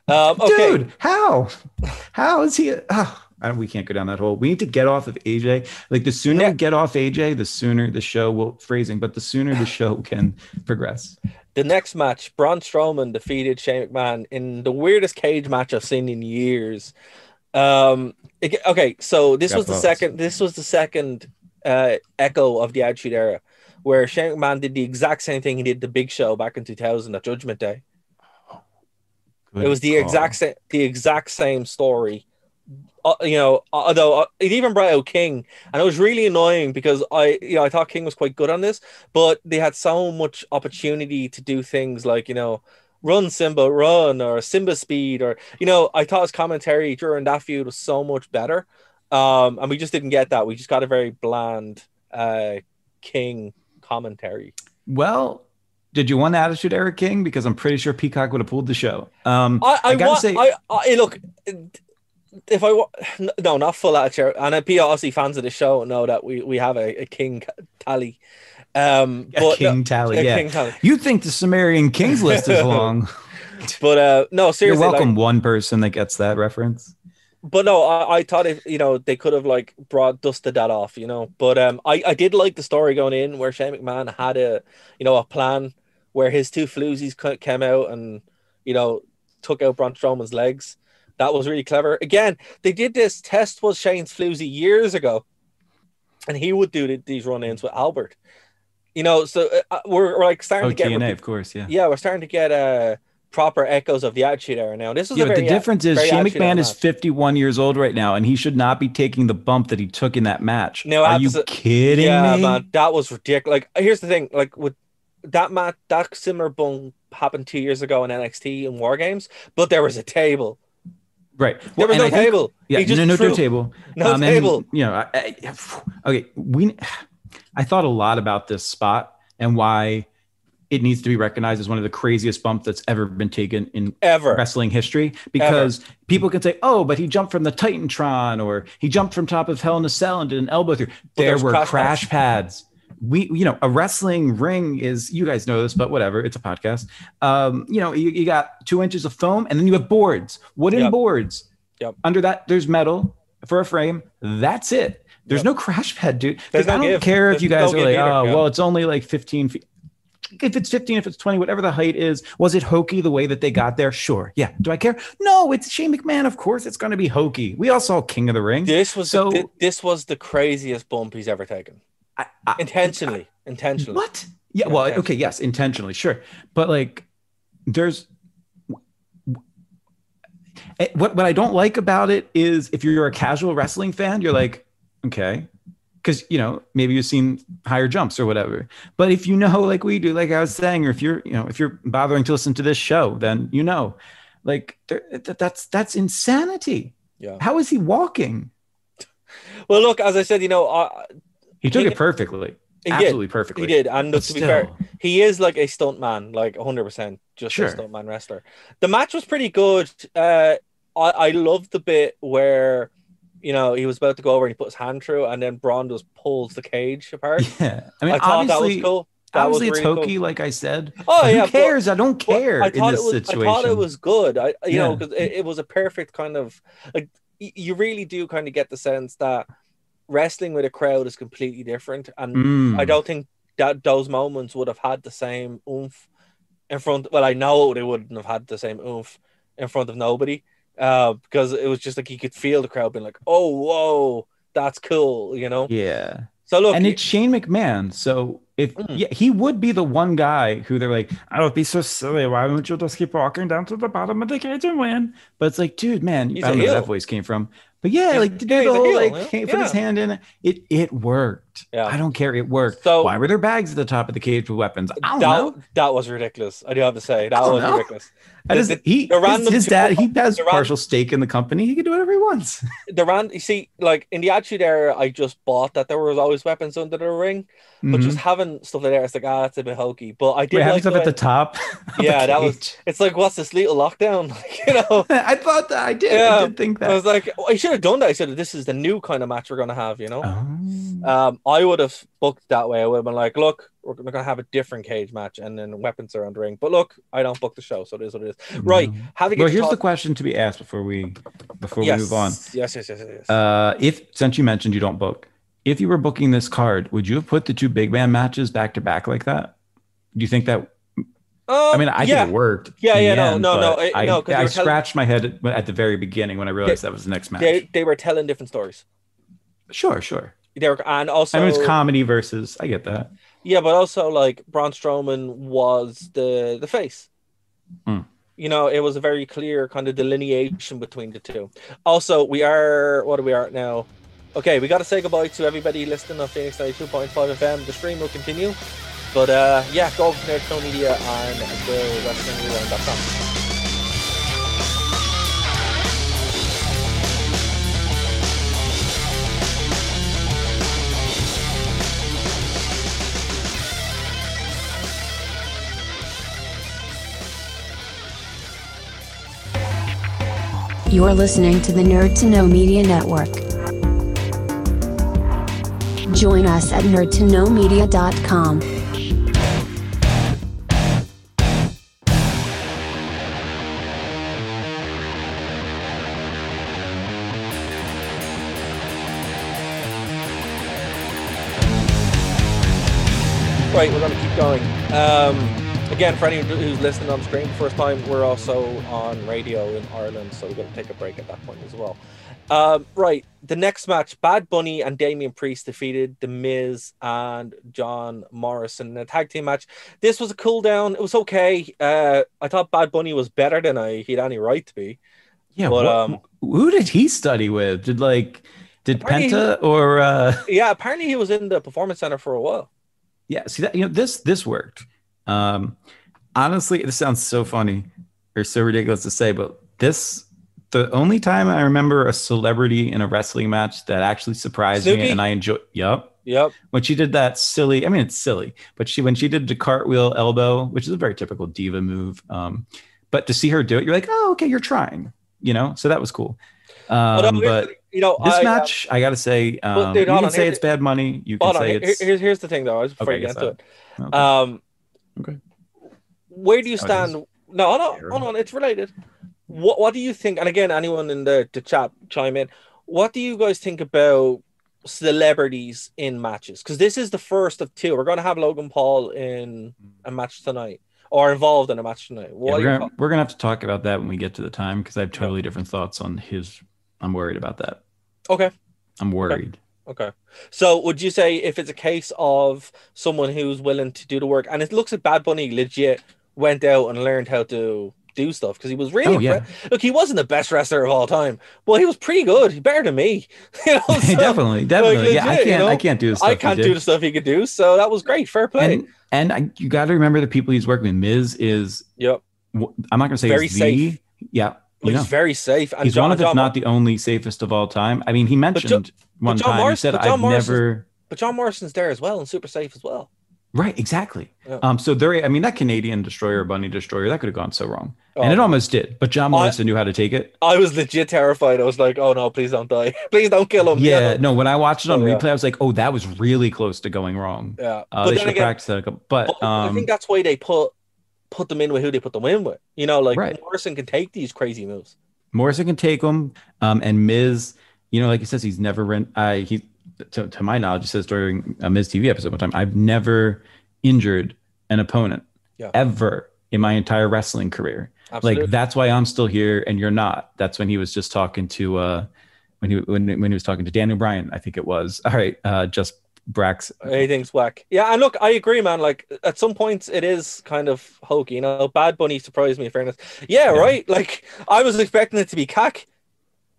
Yeah. Um, okay. Dude, how? How is he? Oh, we can't go down that hole. We need to get off of AJ. Like the sooner Yeah. we get off AJ, the sooner the show will phrasing, but the sooner the [sighs] show can progress. The next match, Braun Strowman defeated Shane McMahon in the weirdest cage match I've seen in years. Um, it- okay, so this Got was the votes. second. This was the second uh, echo of the Attitude Era, where Shane McMahon did the exact same thing he did the Big Show back in 2000 at Judgment Day. Good it was the call. exact same, the exact same story. Uh, you know, although uh, it even brought out King, and it was really annoying because I, you know, I thought King was quite good on this, but they had so much opportunity to do things like, you know, run Simba, run, or Simba speed, or you know, I thought his commentary during that feud was so much better, um, and we just didn't get that. We just got a very bland uh, King commentary. Well, did you want the Attitude Era King? Because I'm pretty sure Peacock would have pulled the show. Um, I, I, gotta want, say- I, I look. If I wa- no, not full attitude, and I be obviously fans of the show know that we, we have a, a king tally. Um, a but King Tally, a yeah. king tally. You think the Sumerian Kings list is [laughs] long? But uh, no, You're seriously, like- welcome, one person that gets that reference. but no, I, I thought if you know they could have like brought dusted that off, you know. But um, I, I did like the story going in where Shane McMahon had a you know a plan where his two floozies came out and you know took out Braun Strowman's legs. That was really clever. Again, they did this Test was Shane's floozy years ago, and he would do th- these run-ins with Albert. You know, so uh, we're, we're like starting Oh, to get TNA, of course, yeah. yeah, we're starting to get uh proper echoes of the Attitude Era now. This is Yeah, a but very, the difference is Shane McMahon is 51 years old right now, and he should not be taking the bump that he took in that match. No, Are you kidding yeah, me? man, that was ridiculous. Like, here's the thing: like with that match, that similar bump happened two years ago in NXT in War Games, but there was a table. Right. There was and no think- table. Yeah, He just no, no, no table. No um, and, table. you know, I, I, okay, we. I thought a lot about this spot and why it needs to be recognized as one of the craziest bumps that's ever been taken in Ever. wrestling history because people can say, "Oh, but he jumped from the Titantron or he jumped from top of Hell in a Cell and did an elbow through." there were crash crash, pads. We, you know, a wrestling ring is you guys know this, but whatever. It's a podcast. Um, you know, you, you got two inches of foam, and then you have boards, wooden Yep. boards. Yep. Under that, there's metal for a frame. That's it. There's Yep. no crash pad, dude. There's I don't give. care if There's you guys no are like, oh, well, it's only like 15 feet. If it's 15, if it's 20, whatever the height is, was it hokey the way that they got there? Sure. Yeah. Do I care? No, it's Shane McMahon. Of course, it's going to be hokey. We all saw King of the Ring. This was So- the, this was the craziest bump he's ever taken. I- I- Intentionally, intentionally. What? Yeah, Yeah, well, okay, yes, intentionally, sure. But like there's Eh, what what I don't like about it is if you're a casual wrestling fan, you're like, okay, because you know maybe you've seen higher jumps or whatever. But if you know, like we do, like I was saying, or if you're you know if you're bothering to listen to this show, then you know, like there, that, that's that's insanity. Yeah. How is he walking? Well, look, as I said, you know, uh, He took He- it perfectly, he absolutely did. perfectly. He did, and But to be fair, he is like a stunt man, like 100, percent just Sure. a stunt man wrestler. The match was pretty good. Uh, I I loved the bit where. You know, he was about to go over and he put his hand through, and then Braun just pulls the cage apart. [laughs] Yeah, I mean, I thought that was obviously, cool. That was obviously it's really cool. hokey, like I said. Oh, But yeah, who but- cares? I don't care I in this was. situation. I thought it was good. I you know because it, it was a perfect kind of like you really do kind of get the sense that wrestling with a crowd is completely different, and Mm. I don't think that those moments would have had the same oomph in front. Well, I know they wouldn't have had the same oomph in front of nobody, uh, because it was just like you could feel the crowd being like, "Oh, whoa, that's cool," you know. Yeah, So look, and it's Shane McMahon. So if Mm. yeah, he would be the one guy who they're like, "I would be so silly. Why don't you just keep walking down to the bottom of the cage and win?" But it's like, dude, man, He's I don't know where that voice came from. But yeah, like to do the whole heel, like yeah. put his hand in it. It it worked. Yeah. I don't care. It worked. So- why were there bags at the top of the cage with weapons? I don't that know. that was ridiculous. I do have to say that was know. ridiculous. The- the- he, the his- random his, dad, he has ran- partial stake in the company. He can do whatever he wants. [laughs] the ran you see like in the attitude era i just bought that there was always weapons under the ring but Mhm. just having stuff like that it's like ah that's a bit hokey but i did Wait, like stuff at the top. [laughs] of the yeah that was it's like what's this little lockdown [laughs] like you know I thought that I did. Yeah, I did think that. i was like oh, i should have done that i said this is the new kind of match we're going to have you know Oh. um i would have booked that way i would have been like look we're going to have a different cage match and then weapons around the ring but look i don't book the show so it is what it is right No. having Well, here's talk- the question to be asked before we before yes. we move on. yes yes yes, yes, yes. Uh, if since you mentioned you don't book, if you were booking this card, would you have put the two big man matches back to back like that? Do you think that? I mean, I Um, yeah. think it worked. Yeah, yeah, no, end, no, no, it- I, no, I they telling- scratched my head at, at the very beginning when I realized that was the next match. they, they were telling different stories sure, sure. They were and also I mean, it's comedy versus. I get that. Yeah, but also like Braun Strowman was the the face. Hmm. You know, it was a very clear kind of delineation between the two. Also, we are what are we at now? Okay, we got to say goodbye to everybody listening on Phoenix 92.5 FM. The stream will continue. But uh, yeah, go over to Nerd Show Media and the wrestlingrewind.com. You're listening to the Nerd to Know Media Network. Join us at nerdtoknowmedia.com. Right, we're going to keep going. Um, again, for anyone who's listening on screen the first time, we're also on radio in Ireland, so we're going to take a break at that point as well. Um, right. The next match, Bad Bunny and Damian Priest defeated The Miz and John Morrison in a tag team match. This was a cool down. It was okay. Uh, I thought Bad Bunny was better than I he'd any right to be. Yeah, But, what- um, who did he study with? Did like did Penta or uh Yeah, apparently he was in the performance center for a while. yeah, see that you know this this worked. Um honestly, this sounds so funny or so ridiculous to say, but this the only time I remember a celebrity in a wrestling match that actually surprised Snooki? me and I enjoyed yep. Yep. When she did that silly, I mean it's silly, but she when she did the cartwheel elbow, which is a very typical diva move. Um, but to see her do it, you're like, oh, okay, you're trying, you know. So that was cool. Um, But, you know, this I, uh, match, I gotta say, um, dude, you can on, say it's bad money. You can hold on. say it's here's here's the thing though. Before Okay, you get into it, okay. um, Okay. where do you it is. stand? No, no, Sure. hold on. It's related. What What do you think? And again, anyone in the the chat chime in. What do you guys think about celebrities in matches? Because this is the first of two. We're going to have Logan Paul in a match tonight, or involved in a match tonight. Yeah, we're, gonna, thoughts? we're gonna have to talk about that when we get to the time because I have totally different thoughts on his. I'm worried about that. Okay. I'm worried. Okay. So would you say if it's a case of someone who's willing to do the work, and it looks like Bad Bunny legit went out and learned how to do stuff because he was really Oh, yeah. look he wasn't the best wrestler of all time, but he was pretty good. He's better than me. [laughs] you know, [laughs] so definitely, definitely. yeah, I can't. you know? I can't do the stuff I he can't do the stuff he could do, so that was great. Fair play. And and I, you got to remember the people he's working with. Miz is. yep. i'm not gonna say Very he's the- safe. Yeah, you He's very safe. And he's John, one of, if John, not the only safest of all time. I mean, he mentioned one John time. Morris- he said, "I've Morrison's- never." but John Morrison's there as well and super safe as well. Right, exactly. Yeah. Um, so there, I mean, that Canadian destroyer, Bunny destroyer, that could have gone so wrong, and Oh. it almost did. But John I- Morrison knew how to take it. I was legit terrified. I was like, "Oh no, please don't die! [laughs] Please don't kill him!" Yeah, no. When I watched it on Oh, yeah. replay, I was like, "Oh, that was really close to going wrong." yeah. Uh, but they should have practiced that. a couple- But But I um, think that's why they put put them in with who they put them in with. You know, like Right. Morrison can take these crazy moves. Morrison can take them, um, and Miz, you know, like he says, he's never run. I he, to, to my knowledge, he says during a Miz TV episode one time, I've never injured an opponent Yeah. ever in my entire wrestling career. Absolutely. Like that's why I'm still here and you're not. That's when he was just talking to uh when he when, when he was talking to Daniel Bryan, I think it was. [laughs] All right, uh just Brax. Anything's whack. Yeah, and look, I agree, man. Like at some points, it is kind of hokey. You know, Bad Bunny surprised me. In fairness, yeah, Yeah. right. Like I was expecting it to be cack,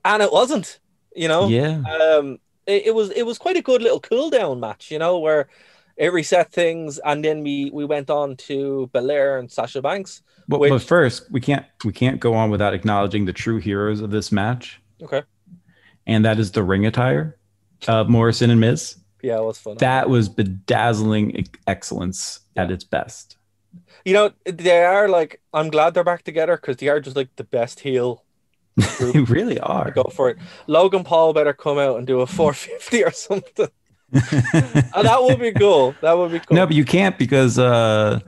and it wasn't. You know, Yeah. um, it, it was it was quite a good little cool down match. You know, where it reset things, and then we we went on to Belair and Sasha Banks. But, Which- but first, we can't we can't go on without acknowledging the true heroes of this match, Okay, and that is the ring attire of Morrison and Miz. Yeah, it was fun. That was bedazzling excellence at its best. You know, they are like I'm glad they're back together because they are just like the best heel. [laughs] they really are. Go for it. Logan Paul better come out and do a 450 or something. And [laughs] that would be cool. That would be cool. No, but you can't because uh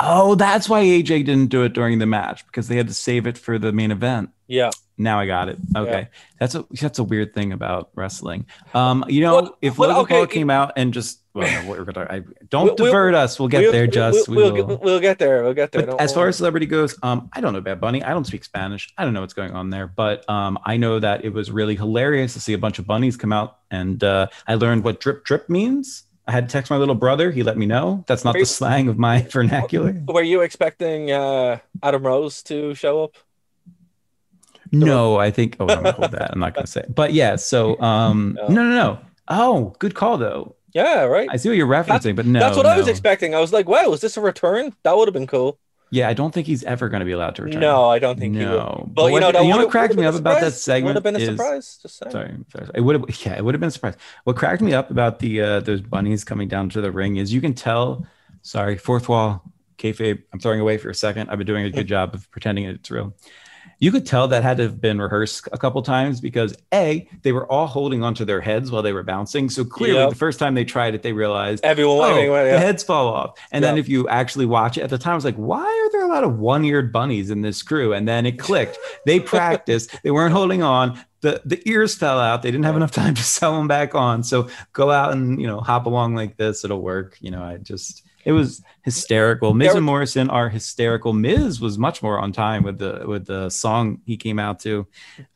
oh, that's why AJ didn't do it during the match because they had to save it for the main event. yeah. Now I got it. Okay, Yeah. that's a that's a weird thing about wrestling. Um, you know, Well- if well, Logan okay, Paul came out and just well, no, we're gonna I, don't We'll- we'll- divert us. We'll get We'll- there. we'll- Just we'll, we we'll, get, we'll there. We'll get there. As far as celebrity goes, um, I don't know about Bunny. I don't speak Spanish. I don't know what's going on there, but um, I know that it was really hilarious to see a bunch of bunnies come out, and uh, I learned what drip drip means. I had to text my little brother. He let me know. That's not the Wait. slang of my [laughs] vernacular. were you expecting uh, Adam Rose to show up? No, I think. Oh, I'm gonna hold that. I'm not gonna say. But yeah. So um, No. [laughs] no, no, no. Oh, good call though. Yeah, right. I see what you're referencing, but no. That's what I was expecting. I was like, wow, is this a return? That would have been cool. Yeah, I don't think he's ever going to be allowed to return. No, I don't think no. But, you what- know, that you know what cracked me up would've been a about that segment Would have been a is surprise. Just saying. Sorry, sorry. It would have, yeah, it would have been a surprise. What cracked me up about the uh, those bunnies coming down to the ring is you can tell. Sorry, fourth wall, kayfabe. I'm throwing away for a second. I've been doing a good [laughs] job of pretending it's real. You could tell that had to have been rehearsed a couple times because a they were all holding onto their heads while they were bouncing. So clearly, Yep. the first time they tried it, they realized Everyone, oh, everyone, the heads fall off. And then if you actually watch it at the time, I was like, why are there a lot of one-eared bunnies in this crew? And then it clicked. They [laughs] practiced. they weren't holding on. The the ears fell out. They didn't have enough time to [laughs] sew them back on. So go out and you know hop along like this. It'll work. You know, I just it was hysterical. Miz and Morrison are hysterical. Miz was much more on time with the with the song he came out to.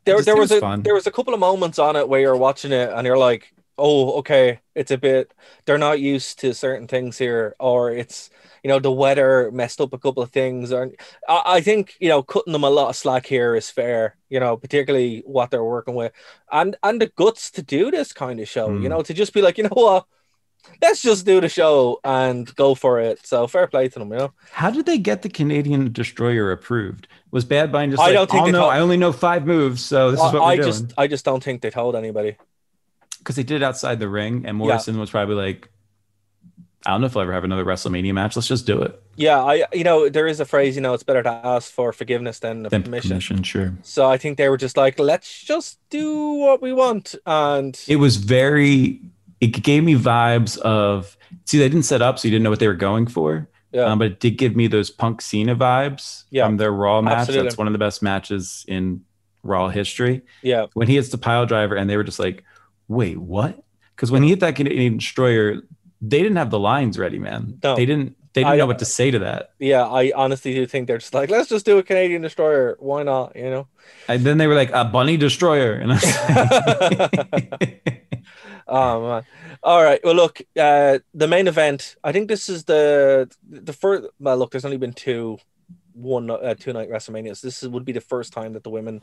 there, there think was a fun. there was a couple of moments on it where you're watching it and you're like, oh, okay, it's a bit. They're not used to certain things here, or it's you know the weather messed up a couple of things. Or I, I think you know cutting them a lot of slack here is fair. You know, particularly what they're working with, and and the guts to do this kind of show. You Mm. know, to just be like, you know what. Let's just do the show and go for it. So fair play to them, you know. How did they get the Canadian Destroyer approved? Was Bad Bunny just I like, don't think oh no, told- I only know five moves, so this is what I, just, doing. I just don't think they told anybody. Because they did it outside the ring, and Morrison was probably like, I don't know if I'll ever have another WrestleMania match. Let's just do it. Yeah, I you know there is a phrase, you know, it's better to ask for forgiveness than Then permission. permission, sure. So I think they were just like, let's just do what we want, and It was very. It gave me vibes of. See, they didn't set up, so you didn't know what they were going for. yeah, Um, but it did give me those Punk Cena vibes Yeah, from their Raw match. absolutely. That's one of the best matches in Raw history. yeah, When he hits the pile driver, and they were just like, "Wait, what?" Because when he hit that Canadian Destroyer, they didn't have the lines ready, man. No. They didn't. They didn't I- know what to say to that. yeah. I honestly do think they're just like, let's just do a Canadian destroyer. Why not? You know. And then they were like, "A bunny destroyer," and I was [laughs] like, [laughs] Oh man. All right. Well, look, uh, the main event. I think this is the the first. Well, look, there's only been two, one, uh, two night WrestleManias. This is, would be the first time that the women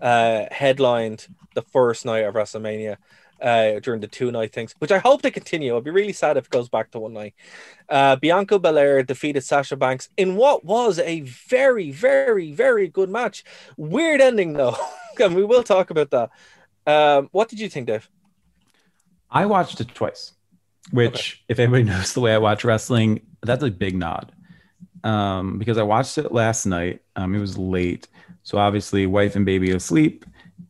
uh, headlined the first night of WrestleMania uh, during the two night things, which I hope they continue. I'd be really sad if it goes back to one night. Uh, Bianca Belair defeated Sasha Banks in what was a very, very, very good match. Weird ending though, [laughs] and we will talk about that. Um, what did you think, Dave? I watched it twice, which, if anybody [laughs] knows the way I watch wrestling, that's a big nod. Um, because I watched it last night. Um, it was late, so obviously, wife and baby asleep.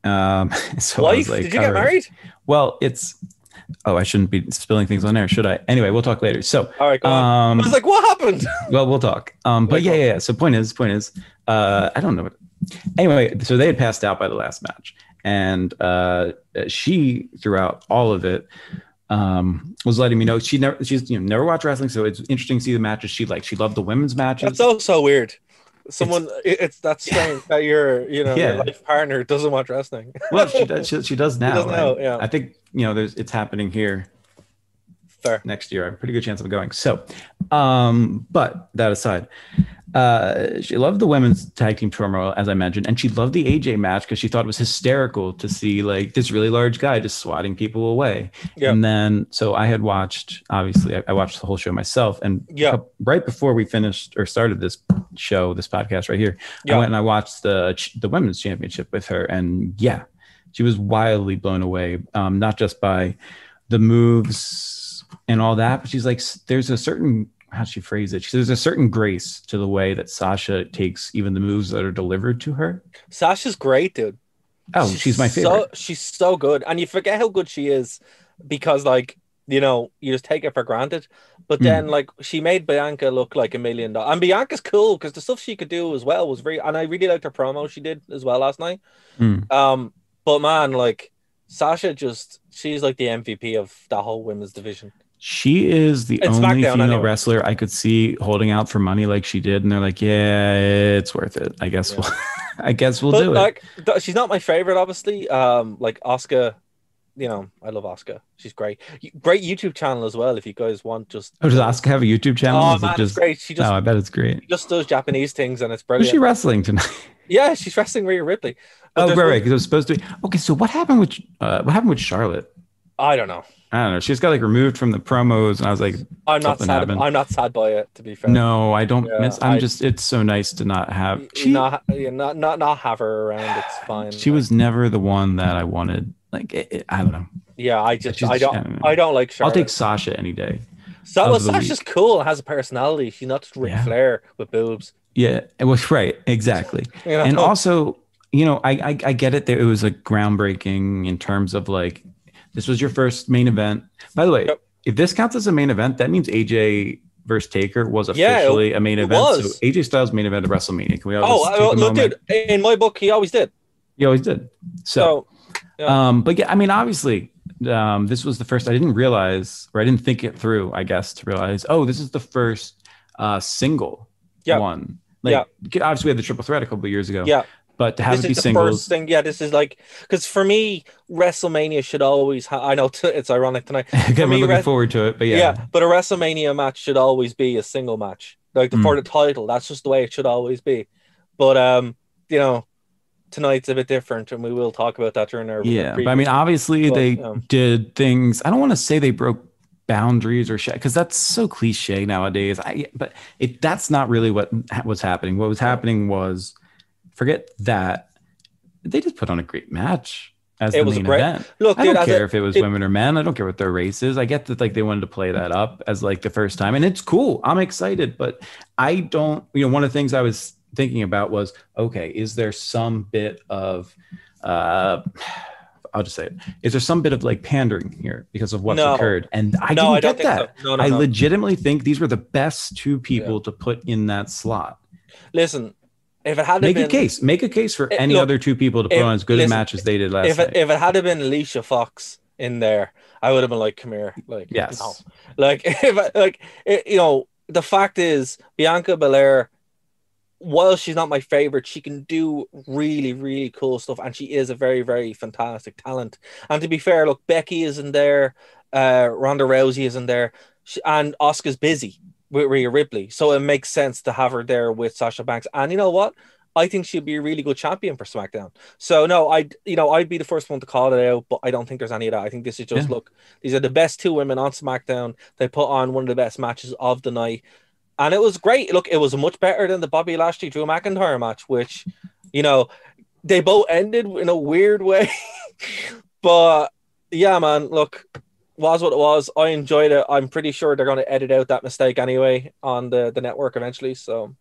Um, [laughs] so Wife? like, Did you get married? Well, it's. Oh, I shouldn't be spilling things on there, should I? Anyway, we'll talk later. So, All right, um, I was like, what happened? [laughs] well, we'll talk. Um, but yeah, yeah, yeah. So point is, point is, uh, I don't know. What, anyway, so they had passed out by the last match, and uh, she throughout all of it um, was letting me know she never she's you know never watched wrestling, so it's interesting to see the matches she liked. She loved the women's matches. That's so so weird. Someone, it- it's that's strange that your you know Yeah. your life partner doesn't watch wrestling. [laughs] well, she does. [laughs] She, she does now. does now, I- yeah. I think you know there's it's happening here Fair. next year. I have a pretty good chance of going. So, um, but that aside, uh, she loved the women's tag team turmoil, as I mentioned, and she loved the AJ match because she thought it was hysterical to see like this really large guy just swatting people away. Yeah. And then, so I had watched, obviously, I, I watched the whole show myself. And Yeah. right before we finished or started this show, this podcast right here, Yeah. I went and I watched the the women's championship with her, and yeah, she was wildly blown away. Um, not just by the moves and all that, but she's like, there's a certain how she phrase it. She says there's a certain grace to the way that Sasha takes even the moves that are delivered to her. Sasha's great, dude. Oh, she's, my favorite. So, she's so good, and you forget how good she is because, like, you know, you just take it for granted. But then, like, she made Bianca look like a million dollars, and Bianca's cool because the stuff she could do as well was very. And I really liked her promo she did as well last night. Hmm. Um, but man, like, Sasha just she's like the MVP of that whole women's division. She is the It's only SmackDown female wrestler I could see holding out for money like she did, and they're like, "Yeah, it's worth it. I guess Yeah. we'll, [laughs] I guess we'll but do it." like, th- she's not my favorite, obviously. Um, like Asuka, you know, I love Asuka. She's great. Great YouTube channel as well. If you guys want, just Oh, does Asuka have a YouTube channel? Oh Is it man, just- it's great. She just oh, I bet it's great. she just does Japanese things, and it's brilliant. she wrestling tonight? [laughs] yeah, she's wrestling Rhea Ripley. But oh, right, right. Because it was supposed to. Be, okay, so what happened with uh, what happened with Charlotte? I don't know. I don't know. She just got like removed from the promos, and I was like, I'm not sad. happened. I'm not sad by it. To be fair, "No, I don't Yeah, miss." I'm I- just. It's so nice to not have. She, not, not not not have her around. It's fine. she was never the one that I wanted. Like, it, it- I don't know. Yeah, I just She's- I I don't don't. I don't like Charlotte. I'll take Sasha any day. so, well, Sasha's cool. Has a personality. She's not just Ric Yeah. Flair with boobs. Yeah, it was right. Exactly. [laughs] You know? and also you know I, I i get it there it was like groundbreaking in terms of like this was your first main event by the way Yep. if this counts as a main event that means aj versus taker was Yeah, it- officially a main event was. so aj styles main event of wrestlemania can we all oh, look, dude. In my book, he always did. he always did so So, yeah. um but yeah i mean obviously um, this was the first I didn't realize, or I didn't think it through, I guess, to realize, oh, this is the first uh, single Yeah. one. Like, obviously, we had the triple threat a couple of years ago. Yeah. But to have this it be is the singles, first thing. Yeah, this is like because for me, WrestleMania should always. Ha- I know t- it's ironic tonight. [laughs] again, for we're me, looking Res- forward to it. But yeah. yeah, but a WrestleMania match should always be a single match, like the, Mm. for the title. That's just the way it should always be. But um, you know, tonight's a bit different, and we will talk about that during our yeah. preview. But I mean, obviously, But, they um, did things. I don't want to say they broke boundaries or shit because that's so cliche nowadays. I but it that's not really what ha- was happening. What was happening was forget that they just put on a great match as It the was a main great- event. look, I dude, don't care a- if it was dude- women or men. I don't care what their race is. I get that like they wanted to play that up as like the first time, and it's cool. I'm excited, but I don't. You know, one of the things I was thinking about was okay, is there some bit of uh I'll just say it. Is there some bit of like pandering here because of what's No. occurred? And I No, didn't I don't get that. so. No, I legitimately think these were the best two people to put in that slot. listen, if it had Make been a case. Make a case for It- any look, other two people to put if- on as good a listen, match as they did last if night. if it had been Alicia Fox in there, I would have been like, "Come here," like, Yes. no. like [laughs] if I, like it, you know, the fact is Bianca Belair, while she's not my favorite, she can do really really cool stuff, and she is a very very fantastic talent. And to be fair, look, Becky isn't there, uh, Ronda Rousey isn't there, she, and Asuka's busy with Rhea Ripley, so it makes sense to have her there with Sasha Banks. And you know what? I think she'd be a really good champion for SmackDown. So no, I'd you know I'd be the first one to call it out, but I don't think there's any of that. I think this is just Yeah. look, these are the best two women on SmackDown. They put on one of the best matches of the night, and it was great. Look, it was much better than the Bobby Lashley Drew McIntyre match, which you know they both ended in a weird way. [laughs] but yeah, man, look, was what it was. I enjoyed it. I'm pretty sure they're going to edit out that mistake anyway on the the network eventually. So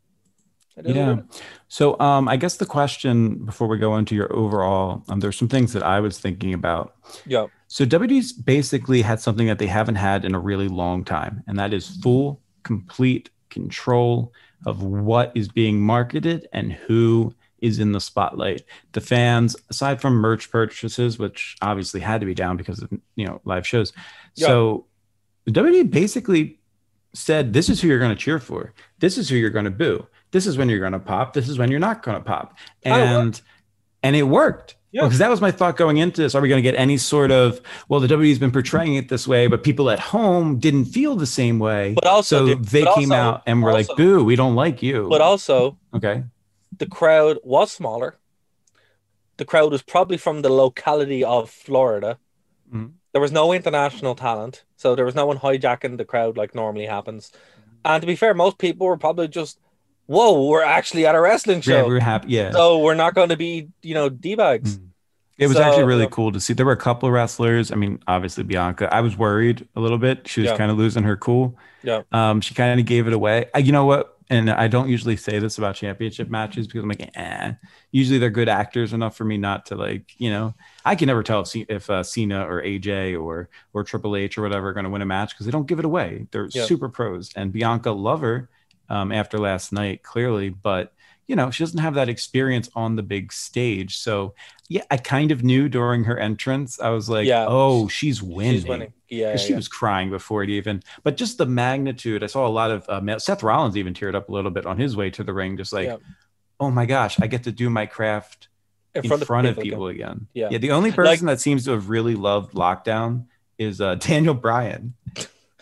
Yeah. So um, I guess the question before we go into your overall, um, there's some things that I was thinking about. yeah. So WWE's basically had something that they haven't had in a really long time, and that is full, complete control of what is being marketed and who is in the spotlight. The fans, aside from merch purchases, which obviously had to be down because of you know live shows, so WWE basically said, "This is who you're going to cheer for. This is who you're going to boo. This is when you're going to pop. This is when you're not going to pop." Oh, And and it worked. Yeah. Because that was my thought going into this. Are we going to get any sort of well, the WWE's been portraying it this way, but people at home didn't feel the same way. But also, so they came also- out and were also- like, "Boo, we don't like you." But also, okay, the crowd was smaller. The crowd was probably from the locality of Florida. Mhm. There was no international talent, so there was no one hijacking the crowd like normally happens. And to be fair, most people were probably just, "Whoa, we're actually at a wrestling show. yeah, were happy. Yeah, so we're not going to be, you know, d bags." Mm. It was So, actually really uh, cool to see. There were a couple of wrestlers. I mean, obviously Bianca. I was worried a little bit. She was Yeah. kind of losing her cool. Yeah. Um, she kind of gave it away. Uh, you know what? And I don't usually say this about championship matches because I'm like, eh. Usually they're good actors enough for me not to like, you know. I can never tell if, if uh, Cena or AJ or or Triple H or whatever are going to win a match because they don't give it away. They're Yeah. super pros. And Bianca love her um, after last night, clearly, but you know she doesn't have that experience on the big stage. So yeah, I kind of knew during her entrance. I was like, Yeah. oh, she's winning. She's winning. Yeah, 'Cause she was crying before it even. But just the magnitude. I saw a lot of uh, Seth Rollins even teared up a little bit on his way to the ring, just like, Yeah. oh my gosh, I get to do my craft in front, of people, again. Yeah. Yeah. The only person that seems to have really loved lockdown is uh, [laughs] Daniel Bryan.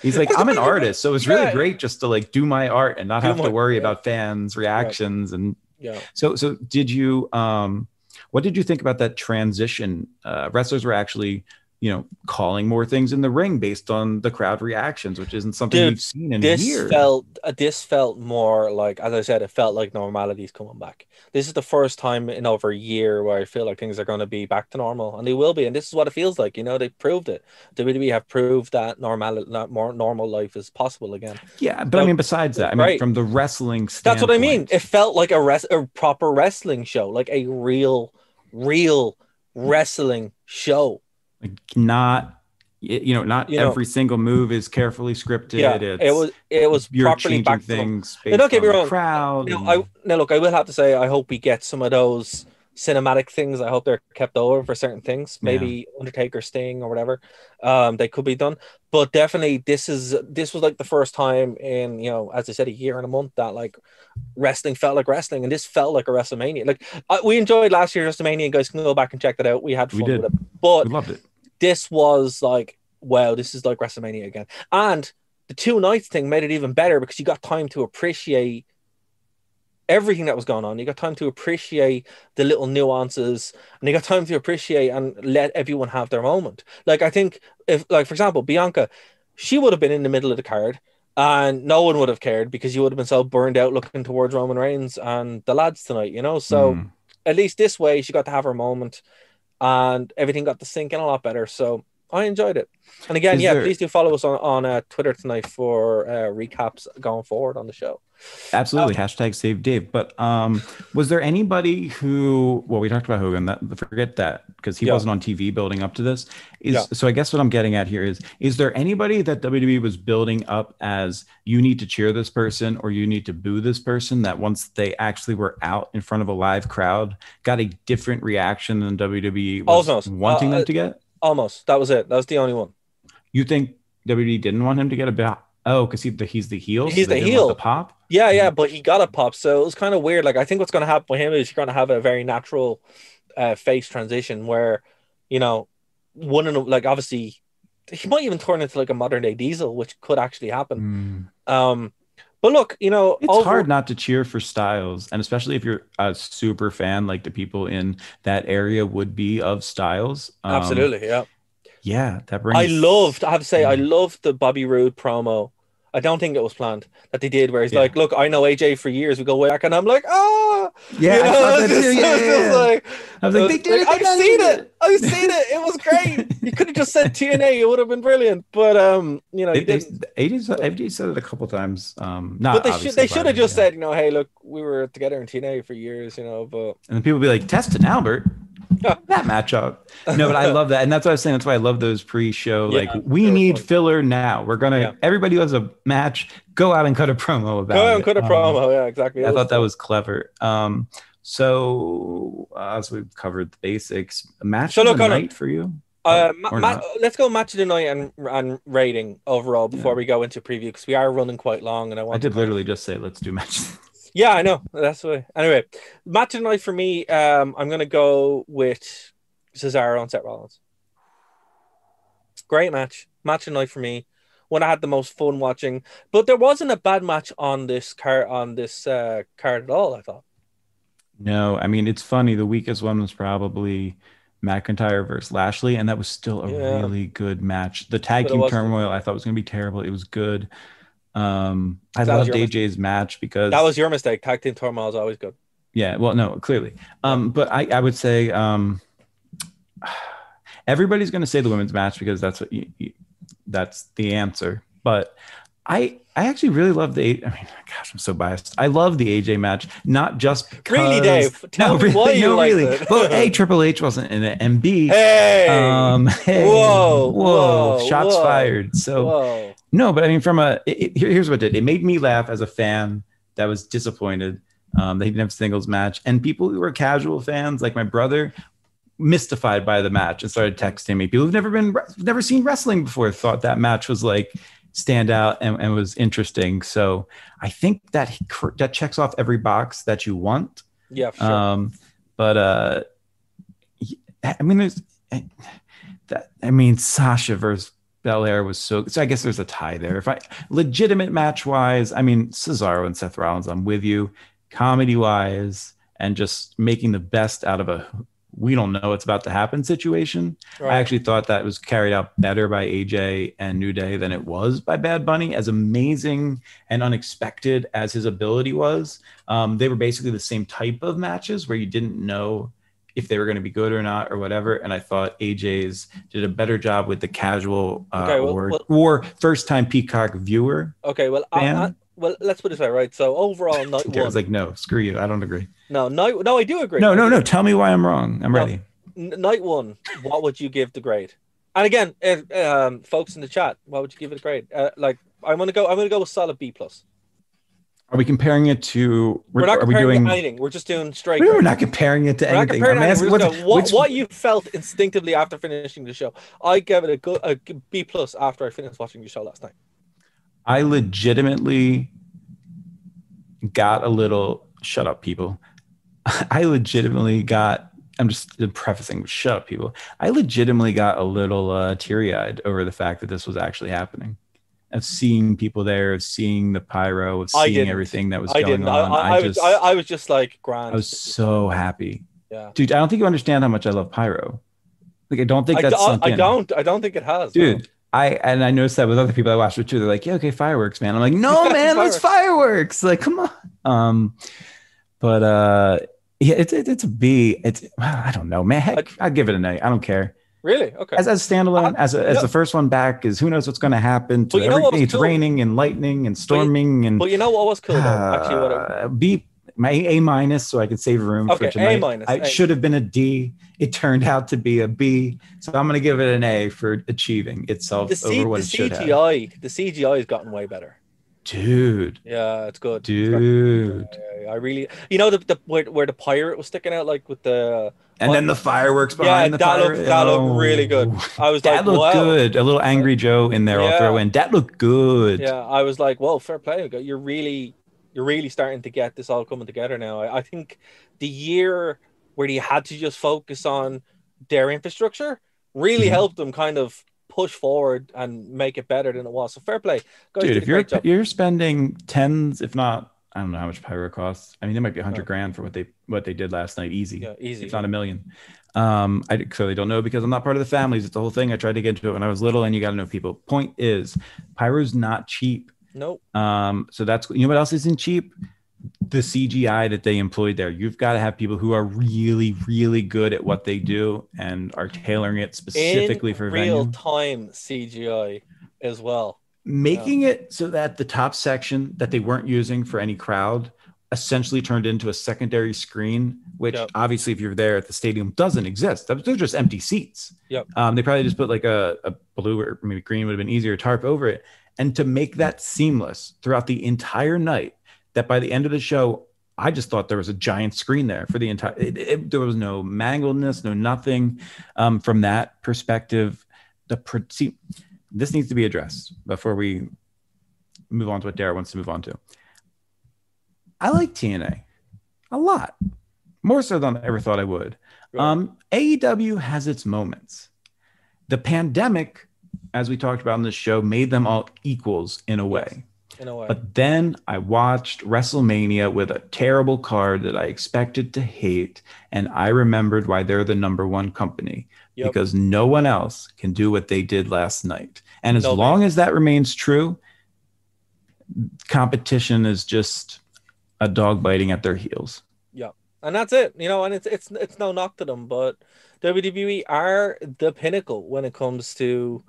He's like, I'm an [laughs] artist, so it's really Yeah. great just to like do my art and not have to worry yeah. about fans' reactions and Yeah. so, so did you? Um, what did you think about that transition? Uh, wrestlers were actually, you know, calling more things in the ring based on the crowd reactions, which isn't something Dude, we've seen in this years. felt uh, this felt more like as i said it felt like normality's coming back. This is the first time in over a year where i feel like things are going to be back to normal and they will be and this is what it feels like you know they proved it. Wwe have proved that normal not more normal life is possible again. Yeah, but I mean, besides that, I mean, Right. from the wrestling standpoint, that's what i mean. it felt like a res- a proper wrestling show like a real real wrestling show like not, you know, not You know- every single move is carefully scripted. yeah it's, it was it was you're properly changing back to normal. things. Now, don't based get me on the wrong. Crowd. Now, and- I now look, I will have to say, I hope we get some of those cinematic things. I hope they're kept over for certain things. Yeah. Maybe Undertaker Sting or whatever. Um, they could be done. But definitely, this is this was like the first time in you know, as I said, a year and a month that like wrestling felt like wrestling, and this felt like a WrestleMania. Like uh, we enjoyed last year's WrestleMania. Guys can go back and check that out. We had We fun did. with it. But We loved it. this was like, wow, this is like WrestleMania again. And the two nights thing made it even better because you got time to appreciate everything that was going on. You got time to appreciate the little nuances and you got time to appreciate and let everyone have their moment. Like, I think if, like, for example, Bianca, she would have been in the middle of the card and no one would have cared because you would have been so burned out looking towards Roman Reigns and the lads tonight, you know? So, Mm. at least this way she got to have her moment and everything got to sink in a lot better so i enjoyed it and again Is yeah there- please do follow us on, on uh, twitter tonight for uh, recaps going forward on the show Absolutely. Hashtag save Dave. But um, was there anybody who, well, we talked about Hogan, that forget that because he Yeah. wasn't on TV building up to this. Is Yeah. so I guess what I'm getting at here is is there anybody that WWE was building up as you need to cheer this person or you need to boo this person that once they actually were out in front of a live crowd got a different reaction than WWE was wanting Uh, them to get? Almost that was it that was the only one You think WWE didn't want him to get a bit? Oh, because he, the, he's the heel. He's they the heel. The pop. yeah yeah but he got a pop so it was kind of weird like i think what's going to happen with him is you're going to have a very natural uh, face transition where you know one of like obviously he might even turn into like a modern day diesel which could actually happen Mm. um but look you know It's over- hard not to cheer for Styles, and especially if you're a super fan, like the people in that area would be of Styles. Um, absolutely yeah Yeah, that brings. I loved, I have to say, I Mm. loved the Bobby Roode promo. I don't think it was planned that they did, where he's Yeah. like, Look, I know AJ for years, we go way back, and I'm like, Ah, Yeah, You know, that [laughs] just- Yeah, yeah, like- I was like, "They did like, it. I've seen it. I've seen it. It was great. You could have just said TNA, it would have been brilliant. But um, you know, They, they. AJ, said- AJ said it a couple times. Um, not But they should they should have just said, you know, hey, look, we were together in TNA for years, you know, but and then people be like, Test and Albert, [laughs] that matchup. No, but I love that, and that's what I was saying. That's why I love those pre-show. Yeah, like, we need fun. filler now. We're gonna. Yeah. Everybody who has a match, go out and cut a promo about go it. and cut a Um, promo. Yeah, exactly. I thought that was clever. Um, so uh, as we've covered the basics, match So of look, the night for you. Uh, ma- ma- let's go match of the night and and rating overall before Yeah. we go into preview because we are running quite long and I want I did to- literally just say let's do match. Yeah, I know. That's why. Anyway, match of the night for me. Um, I'm gonna go with Cesaro and Seth Rollins. Great match. Match of the night for me. When I had the most fun watching, but there wasn't a bad match on this card on this uh, card at all. I thought. no, I mean it's funny. The weakest one was probably McIntyre versus Lashley, and that was still a Yeah. really good match. The tag team turmoil I thought was going to be terrible. It was good. Um, I That loved your AJ's match because That was your mistake. Tag team turmoil is always good. Yeah, well, no, clearly. Um, but I, I would say um, [sighs] everybody's going to say the women's match because that's what you, you, that's the answer. But I, I actually really love the. I mean, gosh, I'm so biased. I love the AJ match, not just because, Really, Dave? Tell no, me really, why you no, really. it. well, a [laughs] Triple H wasn't in it, and B, Hey. um, [laughs] hey, Whoa, whoa, whoa, shots whoa. fired. So Whoa. no, but I mean, from a it- here- here's what it did. It made me laugh as a fan that was disappointed. Um, they didn't have singles match, and people who were casual fans, like my brother, mystified by the match and started texting me. People who've never been never seen wrestling before thought that match was like stand out and, and was interesting. So I think that he that checks off every box that you want. Yeah, sure. Um, but uh, I mean, there's that. I mean, Sasha versus Belair was so. So I guess there's a tie there. If I legitimate match wise, I mean, Cesaro and Seth Rollins, I'm with you. Comedy wise, and just making the best out of a we don't know what's about to happen situation. Right. I actually thought that was carried out better by AJ and New Day than it was by Bad Bunny. As amazing and unexpected as his ability was, um, they were basically the same type of matches where you didn't know if they were going to be good or not or whatever. And I thought AJ's did a better job with the casual uh, Okay, well- or, well- or first time Peacock viewer. okay, well, I. I, well, let's put it this way, right? So overall, [laughs] night I one. was like, no, screw you. I don't agree. no, no, no, I do agree. No, no, no. Tell me why I'm wrong. I'm No. ready. Night one, what would you give the grade? And again, if, um, folks in the chat, what would you give it a grade? Uh, like, I'm gonna go. I'm gonna go with solid B plus. Are we comparing it to? We're not are we comparing doing? anything. We're just doing straight. We're not comparing it to We're anything. I'm asking what, going, what, which- what you felt instinctively after finishing the show. I gave it a good a B plus after I finished watching the show last night. I legitimately got a little. Shut up, people. [laughs] I legitimately got. I'm just prefacing. Shut up, people. I legitimately got a little uh, teary eyed over the fact that this was actually happening. Of seeing people there, of seeing the pyro, of seeing everything that was I going didn't. I, on. I, I, just, was, I, I was just like grand. I was so happy, yeah. dude. I don't think you understand how much I love pyro. Like, I don't think I, that's sunk I don't. I don't think it has, dude. I and I noticed that with other people I watched it too. They're like, "Yeah, okay, fireworks, man." I'm like, "No, [laughs] man, let's fireworks!" Like, come on. Um, but uh, yeah, it's it's, it's a B. It's I don't know, man. Heck, I'd give it an A. I don't care. Really? Okay. As as standalone, Uh, as a, as no. the first one back is who knows what's going to happen to But you know everything. It's cool? raining and lightning and storming and But you know what was cool though? Actually, what it, uh, B my A minus, so I could save room Okay, for A minus, I A. should have been a D. It turned out to be a B, so I'm going to give it an A for achieving itself the, C, over what the it should have. CGI, the CGI has gotten way better. Dude, Yeah, it's good. dude, Yeah, I really, you know, the, the where, where the pirate was sticking out, like with the and then the fireworks yeah, behind the that fire. looked that looked really good. Oh. I was That like, looked wow. good. A little angry Joe in there. I'll Yeah. throw in. That looked good. Yeah, I was like, well, fair play! You're really, you're really starting to get this all coming together now." I, I think the year where they had to just focus on their infrastructure really Mhm. helped them kind of push forward and make it better than it was. So fair play, guys. Dude, if you're you're spending tens, if not, I don't know how much pyro costs. I mean, it might be a hundred Yeah. grand for what they what they did last night. Easy. yeah, easy. It's not a million. Um, I clearly don't know because I'm not part of the families. It's the whole thing. I tried to get into it when I was little, and you got to know people. Point is, pyro's not cheap. Nope. Um, so that's you know what else isn't cheap? The CGI that they employed there. You've got to have people who are really, really good at what they do and are tailoring it specifically In for real venue. time CGI as well. Making it so that the top section that they weren't using for any crowd essentially turned into a secondary screen, which Yep. obviously, if you're there at the stadium, doesn't exist. They're just empty seats. Yep. Um, they probably just put like a, a blue or maybe green would have been easier tarp over it. And to make that seamless throughout the entire night, that by the end of the show, I just thought there was a giant screen there for the entire. It, it- there was no mangledness, no nothing. Um, from that perspective, the see, this needs to be addressed before we move on to what Darragh wants to move on to. I like TNA a lot, more so than I ever thought I would. Um, AEW has its moments. The pandemic, as we talked about in this show, made them all equals in a way. in a way. But then I watched WrestleMania with a terrible card that I expected to hate, and I remembered why they're the number one company Yep. because no one else can do what they did last night. And as Nobody. long as that remains true, competition is just a dog biting at their heels. Yeah, and that's it you know and it's it's it's no knock to them but wwe are the pinnacle when it comes to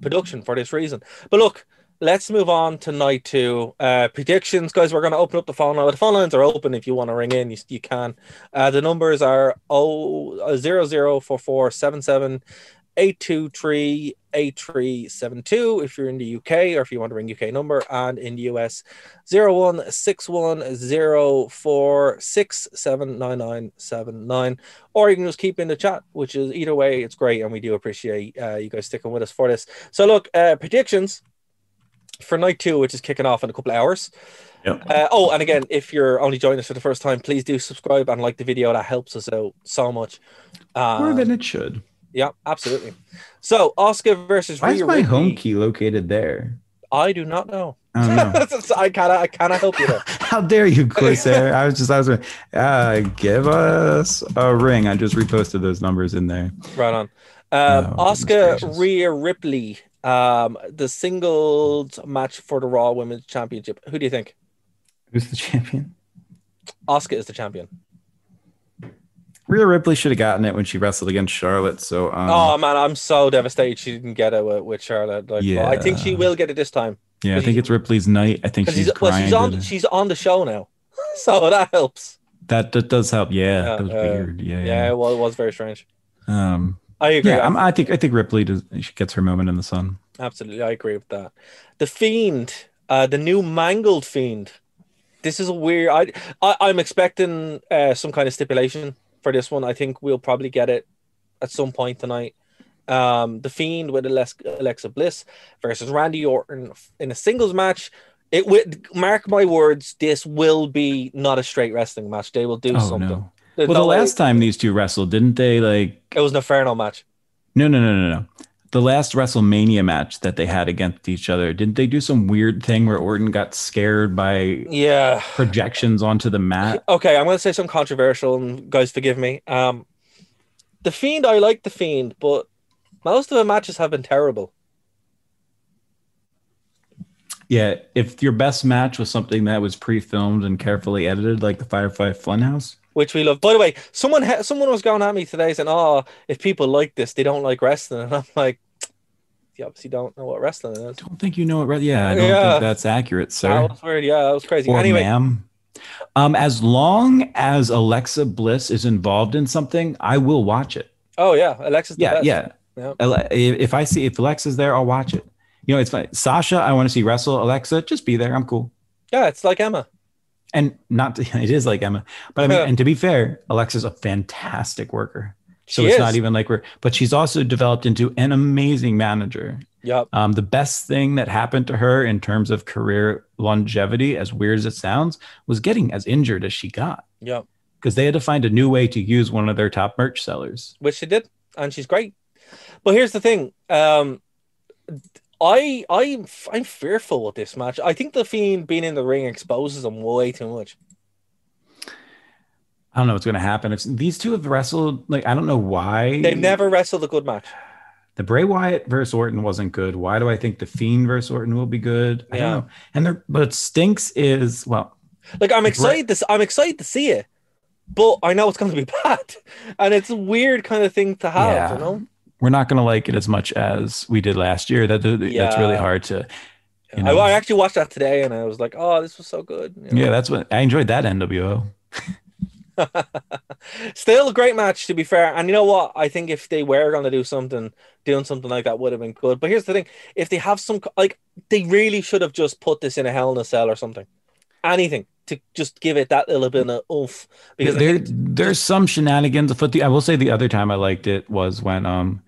production for this reason. But look let's move on tonight to night two. Uh predictions guys we're going to open up the phone line the phone lines are open if you want to ring in you, you can. Uh the numbers are oh zero zero four four seven seven 823 8372 if you're in the UK or if you want to ring UK number and in the US 016104679979 or you can just keep in the chat which is either way it's great and we do appreciate uh, you guys sticking with us for this. So look uh, predictions for night two which is kicking off in a couple of hours. Yep. uh, oh and again if you're only joining us for the first time please do subscribe and like the video. That helps us out so much. More um, than it should. Yeah, absolutely. So Asuka versus Why is my Ripley. home key located there? I do not know. I don't know. [laughs] I cannot. I cannot help you there. [laughs] How dare you, Corsair? I was just, I was, uh, give us a ring. I just reposted those numbers in there. Right on. Um, Oh, Asuka. Rhea Ripley. Um, the singles match for the Raw Women's Championship. Who do you think? Who's the champion? Asuka is the champion. Rhea Ripley should have gotten it when she wrestled against Charlotte. So, um, oh man, I'm so devastated she didn't get it with, with Charlotte. Like, but I think she will get it this time yeah, I think it's Ripley's night. I think she's well, she's on she's on the show now, [laughs] so that helps. that, that does help. Yeah, Yeah, that was uh, weird. Yeah, Yeah, yeah. well, it was very strange. Um, I agree. yeah, I think I think Ripley does. She gets her moment in the sun. Absolutely, I agree with that. The Fiend, uh, the new mangled Fiend. this is a weird. I, I I'm expecting uh, some kind of stipulation for this one. I think we'll probably get it at some point tonight. Um, the Fiend with Alexa Bliss versus Randy Orton in a singles match. It would mark my words. This will be not a straight wrestling match. They will do Oh something. no. Well, the no way- last time these two wrestled, didn't they like it was an Inferno match. No, no, no, no, no. The last WrestleMania match that they had against each other, didn't they do some weird thing where Orton got scared by Yeah. projections onto the mat? Okay, I'm gonna say something controversial, and guys, forgive me. Um, the Fiend, I like the Fiend, but most of the matches have been terrible. Yeah, if your best match was something that was pre-filmed and carefully edited, like the Firefly Funhouse, which we love. By the way, someone ha- someone was going at me today saying, "Oh, if people like this, they don't like wrestling," [laughs] and I'm like, "You obviously don't know what wrestling is." I don't think you know it. Right? Yeah, I don't Yeah. think that's accurate, sir. That was weird. Yeah, that was crazy. or anyway, ma'am. Um, as long as Alexa Bliss is involved in something, I will watch it. oh yeah, Alexis. the Yeah, best. yeah. Yeah. If I see if Alexa's there, I'll watch it. You know, it's fine. Sasha, I want to see wrestle. Alexa, just be there. I'm cool. yeah. It's like Emma. And not to, [laughs] it is like Emma, but I mean, and to be fair, Alexa's a fantastic worker. So She it's is. not even like we're, but she's also developed into an amazing manager. Yep. Um, the best thing that happened to her in terms of career longevity, as weird as it sounds, was getting as injured as she got Yep. because they had to find a new way to use one of their top merch sellers. Which she did, and she's great. But here's the thing. Um, I I I'm fearful with this match. I think the Fiend being in the ring exposes him way too much. I don't know what's going to happen. If these two have wrestled, like, I don't know why They've never wrestled a good match. the Bray Wyatt versus Orton wasn't good. Why do I think the Fiend versus Orton will be good? I Yeah. don't know. And there, but stinks is well, Like I'm excited to s- I'm excited to see it, but I know it's going to be [laughs] bad, and it's a weird kind of thing to have. Yeah. You know, we're not going to like it as much as we did last year. That that's really hard to. You I, know, I actually watched that today, and I was like, "Oh, this was so good." you know? yeah, that's what I enjoyed that NWO. [laughs] Still a great match, to be fair. And you know what? I think if they were going to do something, doing something like that would have been good. But here's the thing: if they have some, like, they really should have just put this in a Hell in a Cell or something, anything to just give it that little bit of oomph. Because there think- there's some shenanigans afoot. The I will say the other time I liked it was when um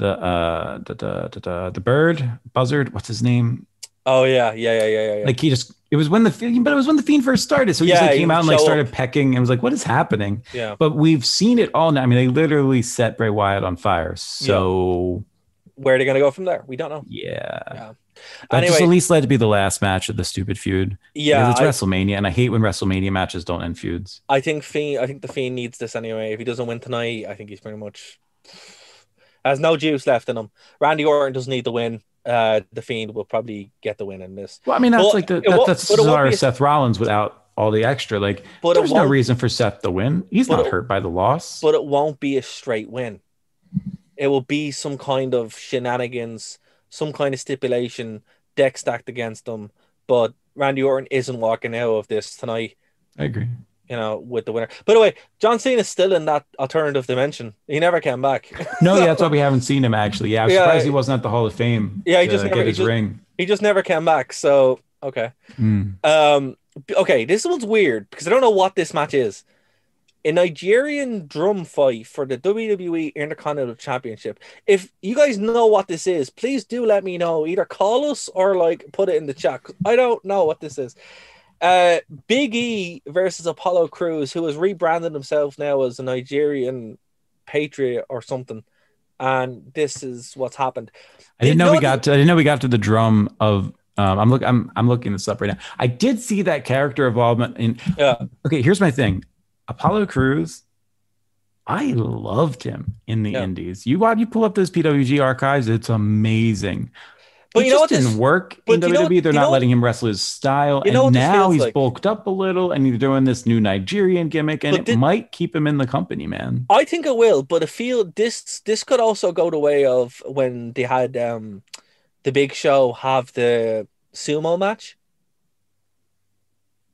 the uh the the the, the, bird buzzard what's his name oh yeah, yeah, yeah, yeah, yeah. yeah. like he just it was when the Fiend- but it was when the fiend first started so he just like came would out and like started up. pecking and was like what is happening yeah. but we've seen it all now I mean they literally set Bray Wyatt on fire so Where are they going to go from there? We don't know. yeah, Yeah. that just at least led to be the last match of the stupid feud yeah, because I, it's WrestleMania and I hate when WrestleMania matches don't end feuds I think Fiend. I think the Fiend needs this anyway. If he doesn't win tonight, I think he's pretty much has no juice left in him. Randy Orton doesn't need the win. Uh, the Fiend will probably get the win in this. well I mean that's Well, like the that, that's but it won't our be a- Seth Rollins without all the extra like But there's no reason for Seth to win he's not it- hurt by the loss but it won't be a straight win. It will be some kind of shenanigans, some kind of stipulation, deck stacked against them. But Randy Orton isn't walking out of this tonight, I agree you know, with the winner. By the way, John is still in that alternative dimension. He never came back. [laughs] No, yeah, that's [laughs] why we haven't seen him actually. Yeah, I was Yeah. surprised he wasn't at the Hall of Fame. Yeah, he just never- get he just- ring. he just never came back. So okay. Mm. Um. Okay, this one's weird because I don't know what this match is. A Nigerian drum fight for the WWE Intercontinental Championship. If you guys know what this is, please do let me know. Either call us or like put it in the chat. I don't know what this is. Uh, Big E versus Apollo Crews, who has rebranded himself now as a Nigerian patriot or something, and this is what's happened. I didn't know we got to. I didn't know we got to the drum of. Um, I'm look. I'm I'm looking this up right now. I did see that character involvement in. Yeah. Okay, here's my thing. Apollo Crews. I loved him in the Yeah. Indies. You you pull up those PWG archives. It's amazing. But He you know just what this- didn't work in WWE. what- They're not know- letting him wrestle his style, You know and now he's like? bulked up a little, and he's doing this new Nigerian gimmick, and But it did- might keep him in the company, man. I think it will, but I feel this this could also go the way of when they had um the big show have the sumo match.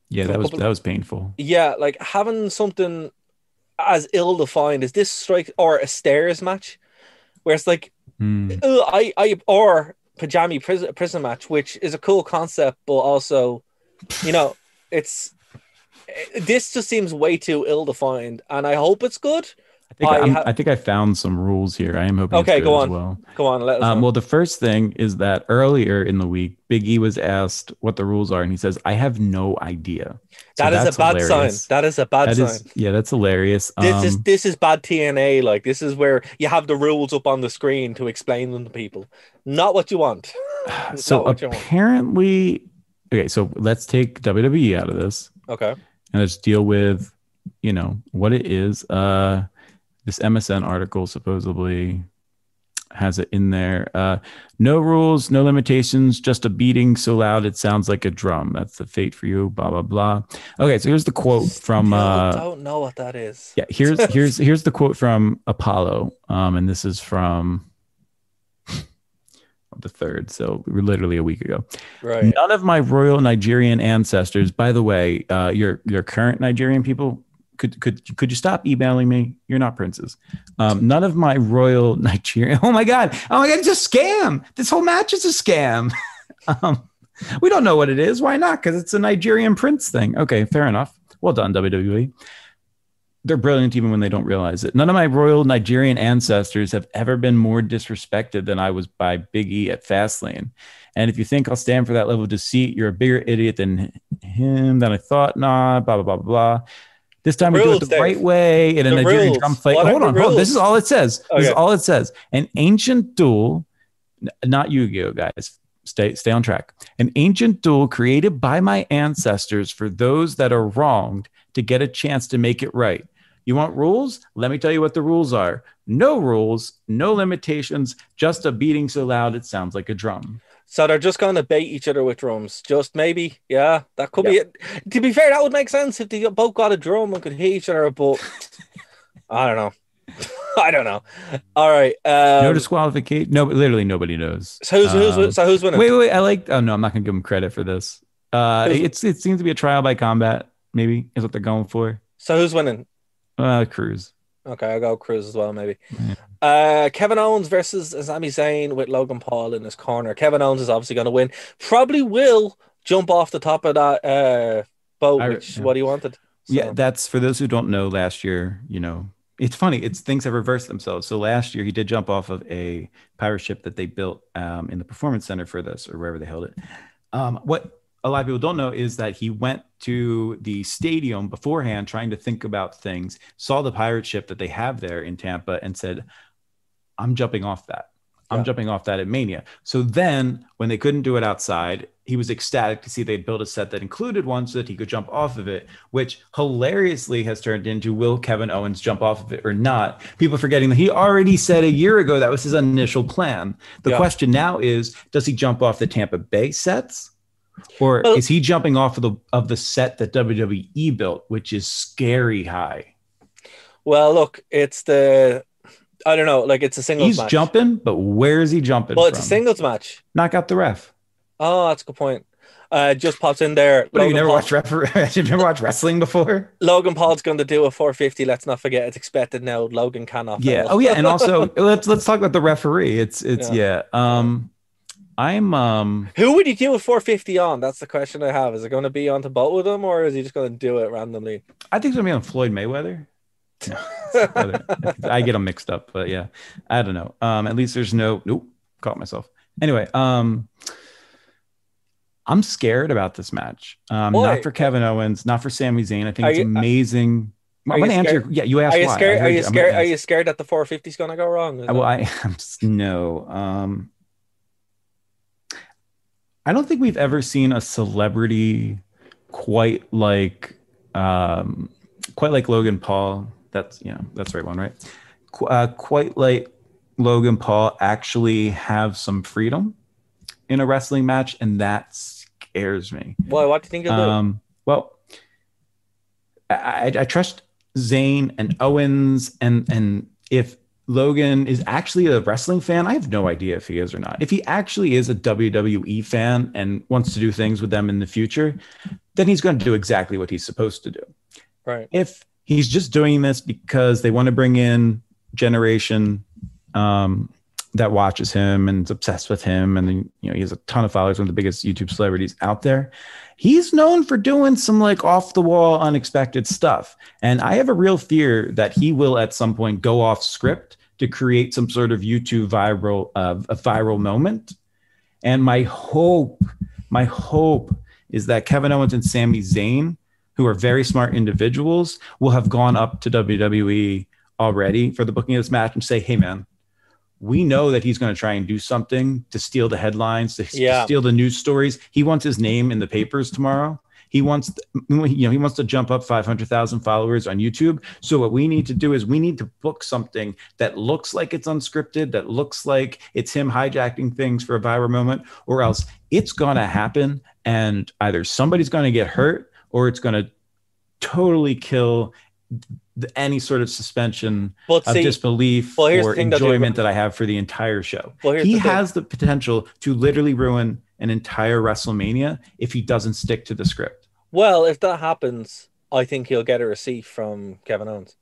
Yeah, that was that was painful. Yeah, like having something as ill defined as this strike or a stairs match, where it's like. "Ugh, I I or Punjabi Prison prison match, which is a cool concept, but also, you know, [laughs] it's eh, this just seems way too ill defined, and I hope it's good. I think, I ha- I think I found some rules here. I am hoping. Okay, go as on. well. Come on, let us Um, well, the first thing is that earlier in the week, Big E was asked what the rules are, and he says, "I have no idea." So that is a bad hilarious. sign. That is a bad That sign. is, yeah, that's hilarious. this is Um, this is bad TNA. Like this is where you have the rules up on the screen to explain them to people. Not what you want. [sighs] So you want. apparently, okay, so let's take WWE out of this Okay. and let's deal with, you know, what it is. Uh, this MSN article supposedly has it in there. Uh, no rules, no limitations, just a beating so loud it sounds like a drum. That's the fate for you. Blah blah blah. Okay, so here's the quote from. Uh, don't know what that is. yeah, here's here's here's the quote from Apollo, um, and this is from [laughs] the third, so we're literally a week ago. Right. None of my royal Nigerian ancestors, by the way, uh, your your current Nigerian people, could could could you stop emailing me? You're not princes. Um, none of my royal [laughs] Nigerian. Oh my god! Oh my god! It's a scam. This whole match is a scam. [laughs] um, we don't know what it is. Why not? Because it's a Nigerian prince thing. Okay, fair enough. Well done, WWE. They're brilliant even when they don't realize it. None of my royal Nigerian ancestors have ever been more disrespected than I was by Big E at Fastlane. And if you think I'll stand for that level of deceit, you're a bigger idiot than him than I thought. Nah, blah, blah, blah, blah. This time we do it the Dave. right way in a The Nigerian rules. drum fight. What Hold on, hold on. This is all it says. This is all it says. An ancient duel, not Yu-Gi-Oh, guys. Stay, stay on track. An ancient duel created by my ancestors for those that are wronged to get a chance to make it right. You want rules? Let me tell you what the rules are. No rules, no limitations, just a beating so loud it sounds like a drum. So they're just going to bait each other with drums. Just maybe, yeah, that could be it. To be fair, that would make sense if they both got a drum and could hit each other. But [laughs] I don't know. [laughs] I don't know. All right. Um, no disqualification. No, literally nobody knows. so who's, who's Um, so who's winning? Wait, wait, wait. I like. Oh no, I'm not gonna give them credit for this. Uh, Who's- it's it seems to be a trial by combat. Maybe is what they're going for. So who's winning? Uh, Crews. Okay, I'll go Crews as well, maybe. Yeah. Uh, Kevin Owens versus Sami Zayn with Logan Paul in his corner. Kevin Owens is obviously going to win. Probably will jump off the top of that uh, boat, I- which yeah. what he wanted. So- Yeah, that's for those who don't know. Last year, you know, it's funny. It's things have reversed themselves. So last year, he did jump off of a pirate ship that they built um, in the performance center for this, or wherever they held it. Um, what a lot of people don't know is that he went to the stadium beforehand, trying to think about things, saw the pirate ship that they have there in Tampa, and said, "I'm jumping off that." I'm Yeah. jumping off that at Mania. So then, when they couldn't do it outside, he was ecstatic to see they'd built a set that included one so that he could jump off of it, which hilariously has turned into will Kevin Owens jump off of it or not? People forgetting that he already said a year ago that was his initial plan. The Yeah. question now is does he jump off the Tampa Bay sets? Or Well- is he jumping off of the of the set that WWE built, which is scary high? Well, look, it's the I don't know, like it's a singles He's match. jumping, but where is he jumping? Well, it's a from? singles match. Knock out the ref. Oh, that's a good point. Uh, just pops in there. What, have you never Paul- watched refer- [laughs] You've never watched wrestling before? Logan Paul's going to do a 450. Let's not forget, it's expected now. Logan cannot. Yeah. fail. Oh yeah. And also [laughs] let's let's talk about the referee. It's it's yeah. Yeah. Um I'm um Who would he do with 450 on? That's the question I have. Is it going to be onto both with them, or is he just going to do it randomly? I think it's gonna be on Floyd Mayweather. No. [laughs] I get them mixed up, but yeah. I don't know. Um at least there's no nope, caught myself. Anyway, um I'm scared about this match. Um Why? not for Kevin Owens, not for Sami Zayn. I think Are it's you- uh, amazing. I'm gonna answer. scared- Yeah, you asked Are you why. Scared? Are heard you scared? Are you scared that the 450 is going to go wrong? Well, I [laughs] am no. Um, I don't think we've ever seen a celebrity quite like um, quite like Logan Paul. That's yeah, that's the right one, right? Uh, quite like Logan Paul actually have some freedom in a wrestling match, and that scares me. Well, What do you think do? Um, well, I, I, I trust Zayn and Owens, and and if Logan is actually a wrestling fan, I have no idea if he is or not. If he actually is a WWE fan and wants to do things with them in the future, then he's going to do exactly what he's supposed to do. Right. If he's just doing this because they want to bring in generation um, that watches him and is obsessed with him, and then, you know he has a ton of followers, one of the biggest YouTube celebrities out there. He's known for doing some like off the wall, unexpected stuff, and I have a real fear that he will at some point go off script to create some sort of YouTube viral uh, a viral moment. And my hope, my hope is that Kevin Owens and Sami Zayn, who are very smart individuals, will have gone up to WWE already for the booking of this match and say, "Hey, man." We know that he's going to try and do something to steal the headlines, to Yeah. steal the news stories. He wants his name in the papers tomorrow. He wants, you know, he wants to jump up 500,000 followers on YouTube. So what we need to do is we need to book something that looks like it's unscripted, that looks like it's him hijacking things for a viral moment, or else it's going to happen and either somebody's going to get hurt or it's going to totally kill any sort of suspension But of see, disbelief well, or enjoyment that I have for the entire show. Well, he the has the potential to literally ruin an entire WrestleMania if he doesn't stick to the script. well, if that happens, I think he'll get a receipt from Kevin Owens.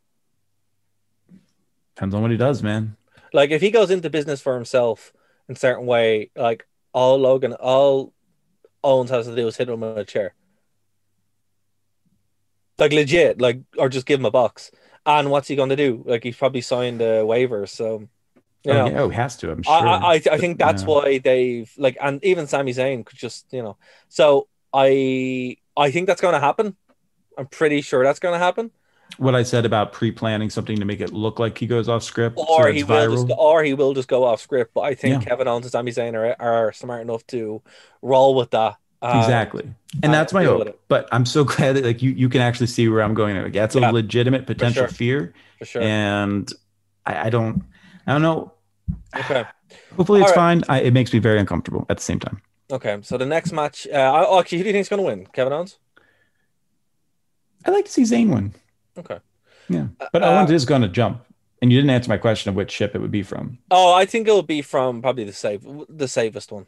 Depends on what he does, man. Like if he goes into business for himself in a certain way, like all Logan, all Owens has to do is hit him with a chair. Like legit, like or just give him a box. And what's he going to do? Like he's probably signed a waiver, so you oh, know. yeah, oh, he has to. I'm sure. I, I, I think that's Yeah. why they've like, and even Sami Zayn could just, you know. So I, I think that's going to happen. I'm pretty sure that's going to happen. what I said about pre-planning something to make it look like he goes off script, Or it's he will just, or he will just go off script. But I think Yeah. Kevin Owens and Sami Zayn are, are smart enough to roll with that. Uh, exactly, and uh, that's my hope. it. But I'm so [laughs] glad that like you you can actually see where I'm going. Like, that's a legitimate potential sure. fear, for sure. and I, I don't I don't know. Okay. Hopefully it's All fine. I, it makes me very uncomfortable at the same time. Okay. So the next match, uh, oh, actually, who do you think is going to win? Kevin Owens? i'd like to see Zayn win. Okay. Yeah, but Uh, Owens is going to jump. And you didn't answer my question of which ship it would be from. Oh, I think it'll be from probably the save, the safest one.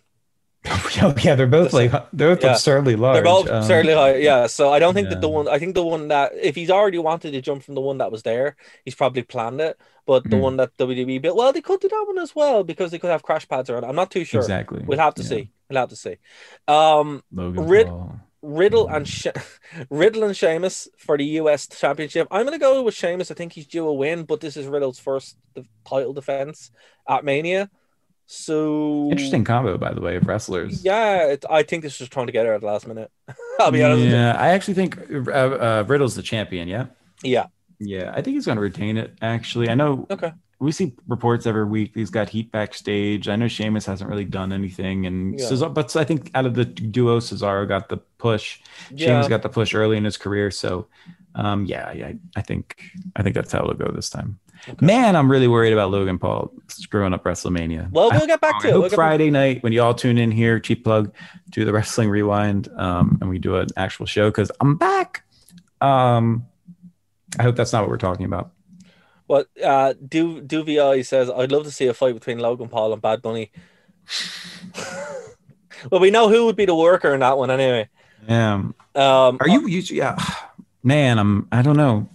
[laughs] oh, yeah, they're both like they're both Yeah. absurdly large. They're both Um, absurdly high, yeah. So I don't think that the one, I think the one that if he's already wanted to jump from the one that was there, he's probably planned it. But the Mhm. one that WWE built, well, they could do that one as well because they could have crash pads around. I'm not too sure. Exactly. We'll have to Yeah. see. We'll have to see. Um, Logan Rid- Paul. Riddle and she- [laughs] Riddle and Sheamus for the US Championship. I'm gonna go with Sheamus. I think he's due a win, but this is Riddle's first title defense at Mania. So Interesting combo, by the way, of wrestlers. Yeah, it, I think this is just thrown together at the last minute. [laughs] I'll be honest. Yeah, I actually think uh, uh, Riddle's the champion. Yeah. Yeah. Yeah, I think he's going to retain it. Actually, I know Okay. we see reports every week. He's got heat backstage. I know Sheamus hasn't really done anything, and Yeah. Cesaro, but I think out of the duo, Cesaro got the push. Yeah. Sheamus got the push early in his career. So, um, yeah, yeah, I think I think that's how it'll go this time. Man, I'm really worried about Logan Paul screwing up WrestleMania. Well, we'll get back I to it. hope We'll get back- Friday night when you all tune in here, cheap plug, to the Wrestling Rewind, um, and we do an actual show because I'm back. Um, I hope that's not what we're talking about. Well, uh Du Duvi says, I'd love to see a fight between Logan Paul and Bad Bunny. [laughs] well, we know who would be the worker in that one anyway. Yeah. Um Are you? you yeah. [sighs] Man, I'm. I don't know.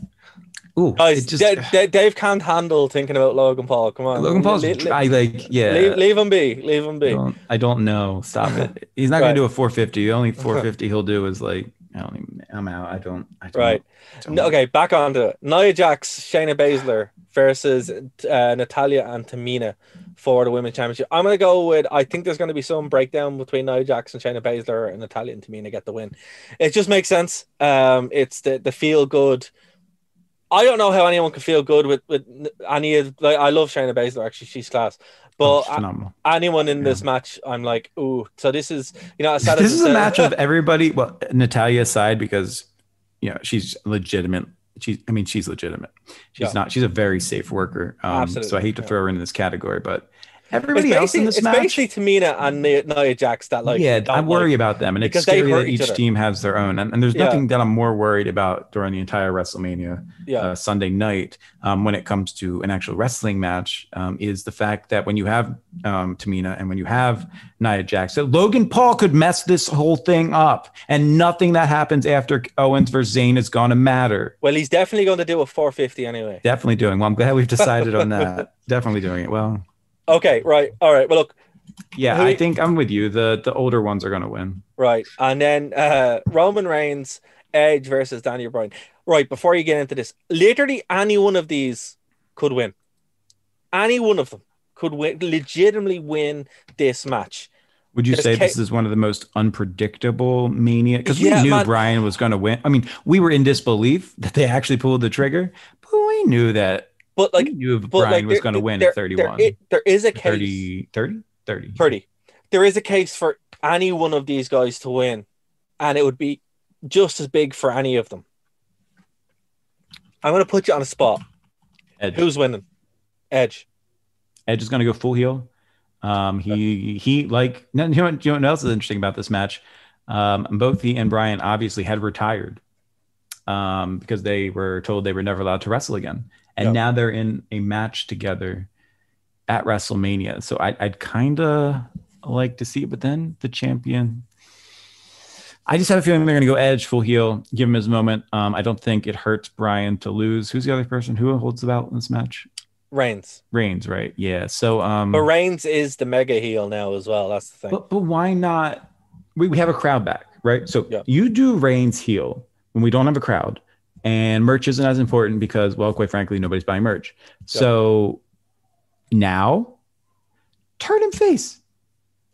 Guys just, Da- Da- Dave can't handle thinking about Logan Paul. Come on. Logan Paul's. Le- le- I like. Yeah. leave, leave him be. Leave him I be. don't, I don't know. Stop it. [laughs] He's not Right. gonna do a 450. The only [laughs] 450 he'll do is like. I don't even. I'm out. I don't. I don't Right. don't- No, okay, back onto it. Nia Jax, Shayna Baszler versus uh, Natalya and Tamina for the women's championship. I'm gonna go with. I think there's gonna be some breakdown between Nia Jax and Shayna Baszler, and Natalya and Tamina get the win. It just makes sense. Um, it's the the feel good. I don't know how anyone can feel good with with any of. Like, I love Shayna Baszler. Actually, she's class. Oh, But it's phenomenal. anyone in this match, I'm like, ooh. So this is, you know, this is a match of [laughs] everybody. Well, Natalya aside, because you know she's legitimate. She's, I mean, she's legitimate. She's Yeah. not. She's a very safe worker. Um, so I hate to yeah. throw her in this category, but everybody else in basically, this it's match. basically Tamina and Nia, Nia Jax that like. yeah, I worry like. about them, and it's scary that each each other. team has their own. And, and there's Yeah. nothing that I'm more worried about during the entire WrestleMania Yeah. uh, Sunday night um, when it comes to an actual wrestling match um, is the fact that when you have um, Tamina and when you have Nia Jax, that Logan Paul could mess this whole thing up, and nothing that happens after Owens versus Zayn is going to matter. Well, he's definitely going to do a 450 anyway. Definitely doing well. I'm glad we've [laughs] decided on that. Definitely doing it well. Okay, right. All right. Well, look, Yeah, Who- I think I'm with you. The the older ones are gonna win. right. And then uh Roman Reigns, Edge versus Daniel Bryan. Right, before you get into this, literally any one of these could win. Any one of them could win legitimately win this match. Would you There's say ca- this is one of the most unpredictable mania? Because we Yeah, knew man. Bryan was going to win. I mean, we were in disbelief that they actually pulled the trigger, but we knew that But like you but Bryan like was going to win there- at 31. There, i- there is a case 30, 30, 30. 30. There is a case for any one of these guys to win, and it would be just as big for any of them. I'm going to put you on a spot. Edge. Who's winning? Edge. Edge is going to go full heel. Um, he he like you know, what, you know what else is interesting about this match? Um, both he and Bryan obviously had retired um, because they were told they were never allowed to wrestle again, and Yep. now they're in a match together at WrestleMania. So I, I'd kind of like to see it, but then the champion. I just have a feeling they're going to go Edge full heel, give him his moment. Um, I don't think it hurts Bryan to lose. Who's the other person who holds the belt in this match? Reigns. Reigns, right? Yeah. So um, But Reigns is the mega heel now as well. That's the thing. But but why not? We, we have a crowd back, right? So Yeah. you do Reigns heel when we don't have a crowd, and merch isn't as important because, well, quite frankly, nobody's buying merch. So now, turn him face.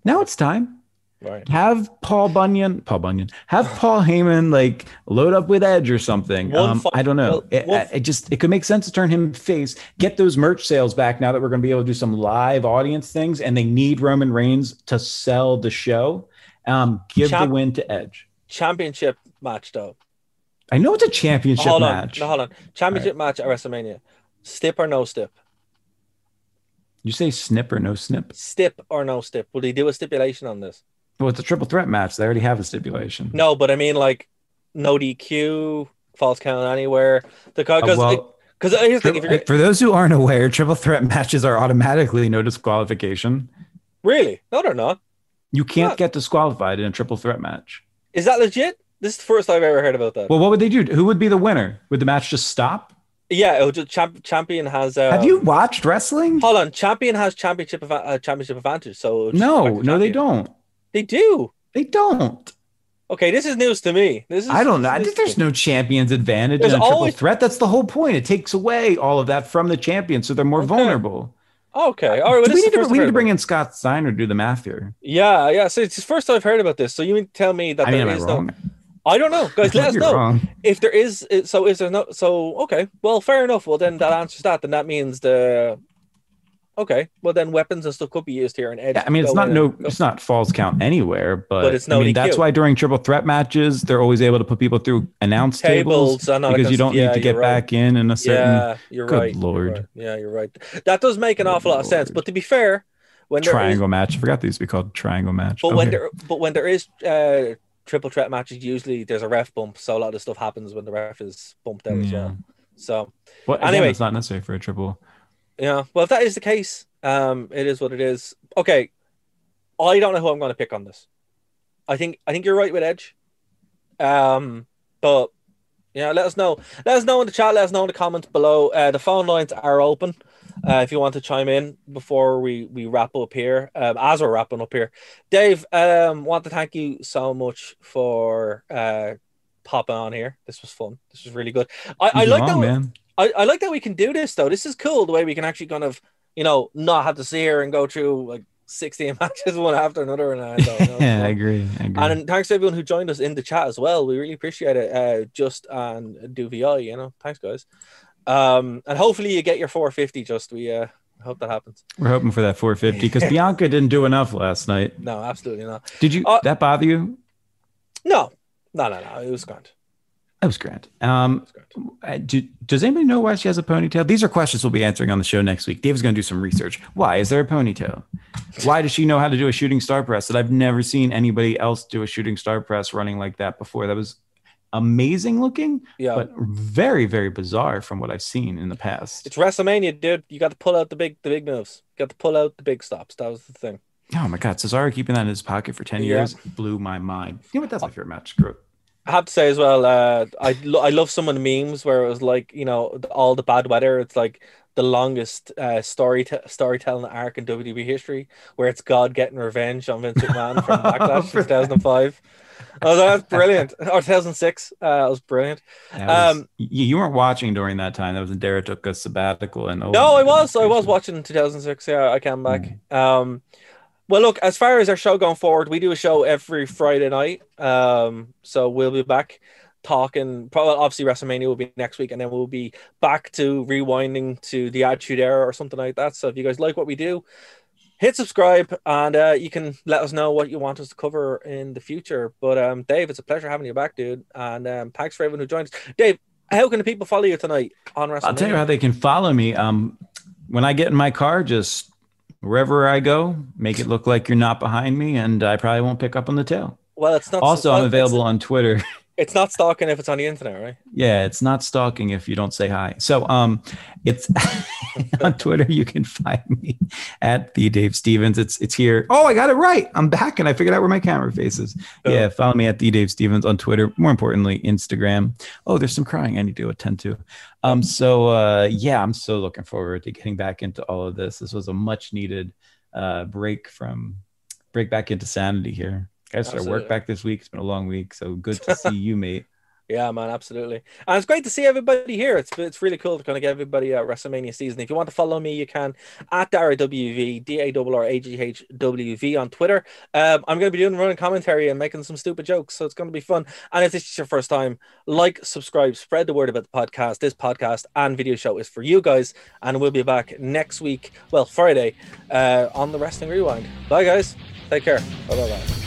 Now it's time. Right. Have Paul Bunyan, Paul Bunyan, have Paul Heyman like load up with Edge or something. Um, I don't know. it, it just it could make sense to turn him face, get those merch sales back now that we're going to be able to do some live audience things, and they need Roman Reigns to sell the show. Um, give Champ- the win to Edge. Championship match, though. I know it's a championship hold match. on. No, hold on. Championship match at WrestleMania. Stip or no stip? You say snip or no snip? Stip or no stip? Will they do a stipulation on this? Well, it's a triple threat match. They already have a stipulation. No, but I mean like no DQ, falls count anywhere. The Uh, because well, because here's the thing, if you're for those who aren't aware, triple threat [laughs] matches are automatically no disqualification. really no, they're not. You can't What? get disqualified in a triple threat match. Is that legit? This is the first I've ever heard about that. Well, what would they do? Who would be the winner? Would the match just stop? yeah, it would just champ, champion has. Um, Have you watched wrestling? Hold on, champion has championship uh, championship advantage. So it would just go No, no, they don't. They do. They don't. Okay, this is news to me. This is I don't know. I this think there's no champion's advantage There's in a triple always- threat. That's the whole point. It takes away all of that from the champion, so they're more Okay. vulnerable. Okay, all right. Well, we need to, we need to bring in Scott Steiner to do the math here. Yeah, yeah. So it's the first I've heard about this. So you mean to tell me that I mean, there is no? I don't know, guys. [laughs] Let us know. wrong. if there is so is there no so okay well fair enough well then that answers that then that means the okay well then weapons and stuff could be used here and edge Yeah, I mean, it's not no, it's not falls count anywhere, but, But it's I no mean, that's why during triple threat matches they're always able to put people through announce tables, tables and all that because you don't. Yeah, need to get right. back in in a certain. yeah you're Good right you're Lord. right. yeah you're right that does make an Good awful lot of sense but to be fair when there is triangle match. I forgot these to be called triangle match. but when there but when there is uh triple threat matches usually there's a ref bump so a lot of stuff happens when the ref is bumped out as Yeah. well so well, again, anyway. it's not necessary for a triple. Yeah. Well, if that is the case, um, it is what it is. Okay. I don't know who I'm going to pick on this. I think I think you're right with Edge. Um, but yeah, let us know. Let us know in the chat. Let us know in the comments below. Uh, the phone lines are open. Uh, if you want to chime in before we we wrap up here, um, as we're wrapping up here, Dave, um, want to thank you so much for uh popping on here. This was fun. This was really good. I, I like that. we- I, I like that we can do this though. This is cool the way we can actually kind of, you know, not have to sit here and go through like 16 [laughs] matches one after another. And I don't know. [laughs] Yeah, I agree. I agree. And thanks to everyone who joined us in the chat as well. We really appreciate it. Uh, just and Duvi, you know, thanks guys. Um, and hopefully you get your 450. Just we uh hope that happens. We're hoping for that 450 because [laughs] Bianca didn't do enough last night. No, absolutely not. Did you? Uh, that bother you? No, no, no, no. It was grand. That was grand. Um, It was grand. do, does anybody know why she has a ponytail? These are questions we'll be answering on the show next week. Dave's going to do some research. Why is there a ponytail? Why does she know how to do a shooting star press that I've never seen anybody else do a shooting star press running like that before? That was amazing looking, Yeah. but very, very bizarre from what I've seen in the past. it's WrestleMania, dude. You got to pull out the big, the big moves. You got to pull out the big stops. That was the thing. Oh my God, Cesaro keeping that in his pocket for 10 Yeah. years blew my mind. You know what? That's my favorite match. It. I have to say as well, uh, I lo- I love some of the memes where it was like you know all the bad weather. It's like the longest uh, story storytelling arc in WWE history, where it's God getting revenge on Vince McMahon from [laughs] Backlash 2005. Oh, that's brilliant. [laughs] Or 2006. Uh, that was brilliant. Was, um, you, you, weren't watching during that time. That was when Darragh took a sabbatical. And oh, no, I was. I was watching in 2006. Yeah, I came back. Mm. Um, well, look, as far as our show going forward, we do a show every Friday night. Um, so we'll be back talking. Probably, obviously, WrestleMania will be next week, and then we'll be back to rewinding to the Attitude Era or something like that. So if you guys like what we do, hit subscribe and uh, you can let us know what you want us to cover in the future. But um, Dave, it's a pleasure having you back, dude. And um, thanks for everyone who joined us. Dave, how can the people follow you tonight on WrestleMania? I'll tell you how they can follow me. Um, when I get in my car, just wherever I go, make it look like you're not behind me, and I probably won't pick up on the tail. Well, it's not. Also, I'm available on Twitter. [laughs] It's not stalking if it's on the internet, right? Yeah, it's not stalking if you don't say hi. So um it's [laughs] on Twitter you can find me at the Dave Stevens. It's it's here. Oh, I got it right. I'm back and I figured out where my camera faces. Oh. Yeah, follow me at the Dave Stevens on Twitter. More importantly, Instagram. Oh, there's some crying I need to attend to. Um so uh yeah, I'm so looking forward to getting back into all of this. This was a much needed uh break from break back into sanity here. I started work back this week. It's been a long week, so good to see [laughs] you, mate. Yeah, man, absolutely. And it's great to see everybody here. It's it's really cool to kind of get everybody at WrestleMania season. If you want to follow me, you can at Darragh WV, D A R R A G H W V on Twitter. Um, I'm going to be doing running commentary and making some stupid jokes, so it's going to be fun. And if this is your first time, like, subscribe, spread the word about the podcast. This podcast and video show is for you guys, and we'll be back next week, well, Friday, uh, on the Wrestling Rewind. Bye, guys. Take care. Bye, bye.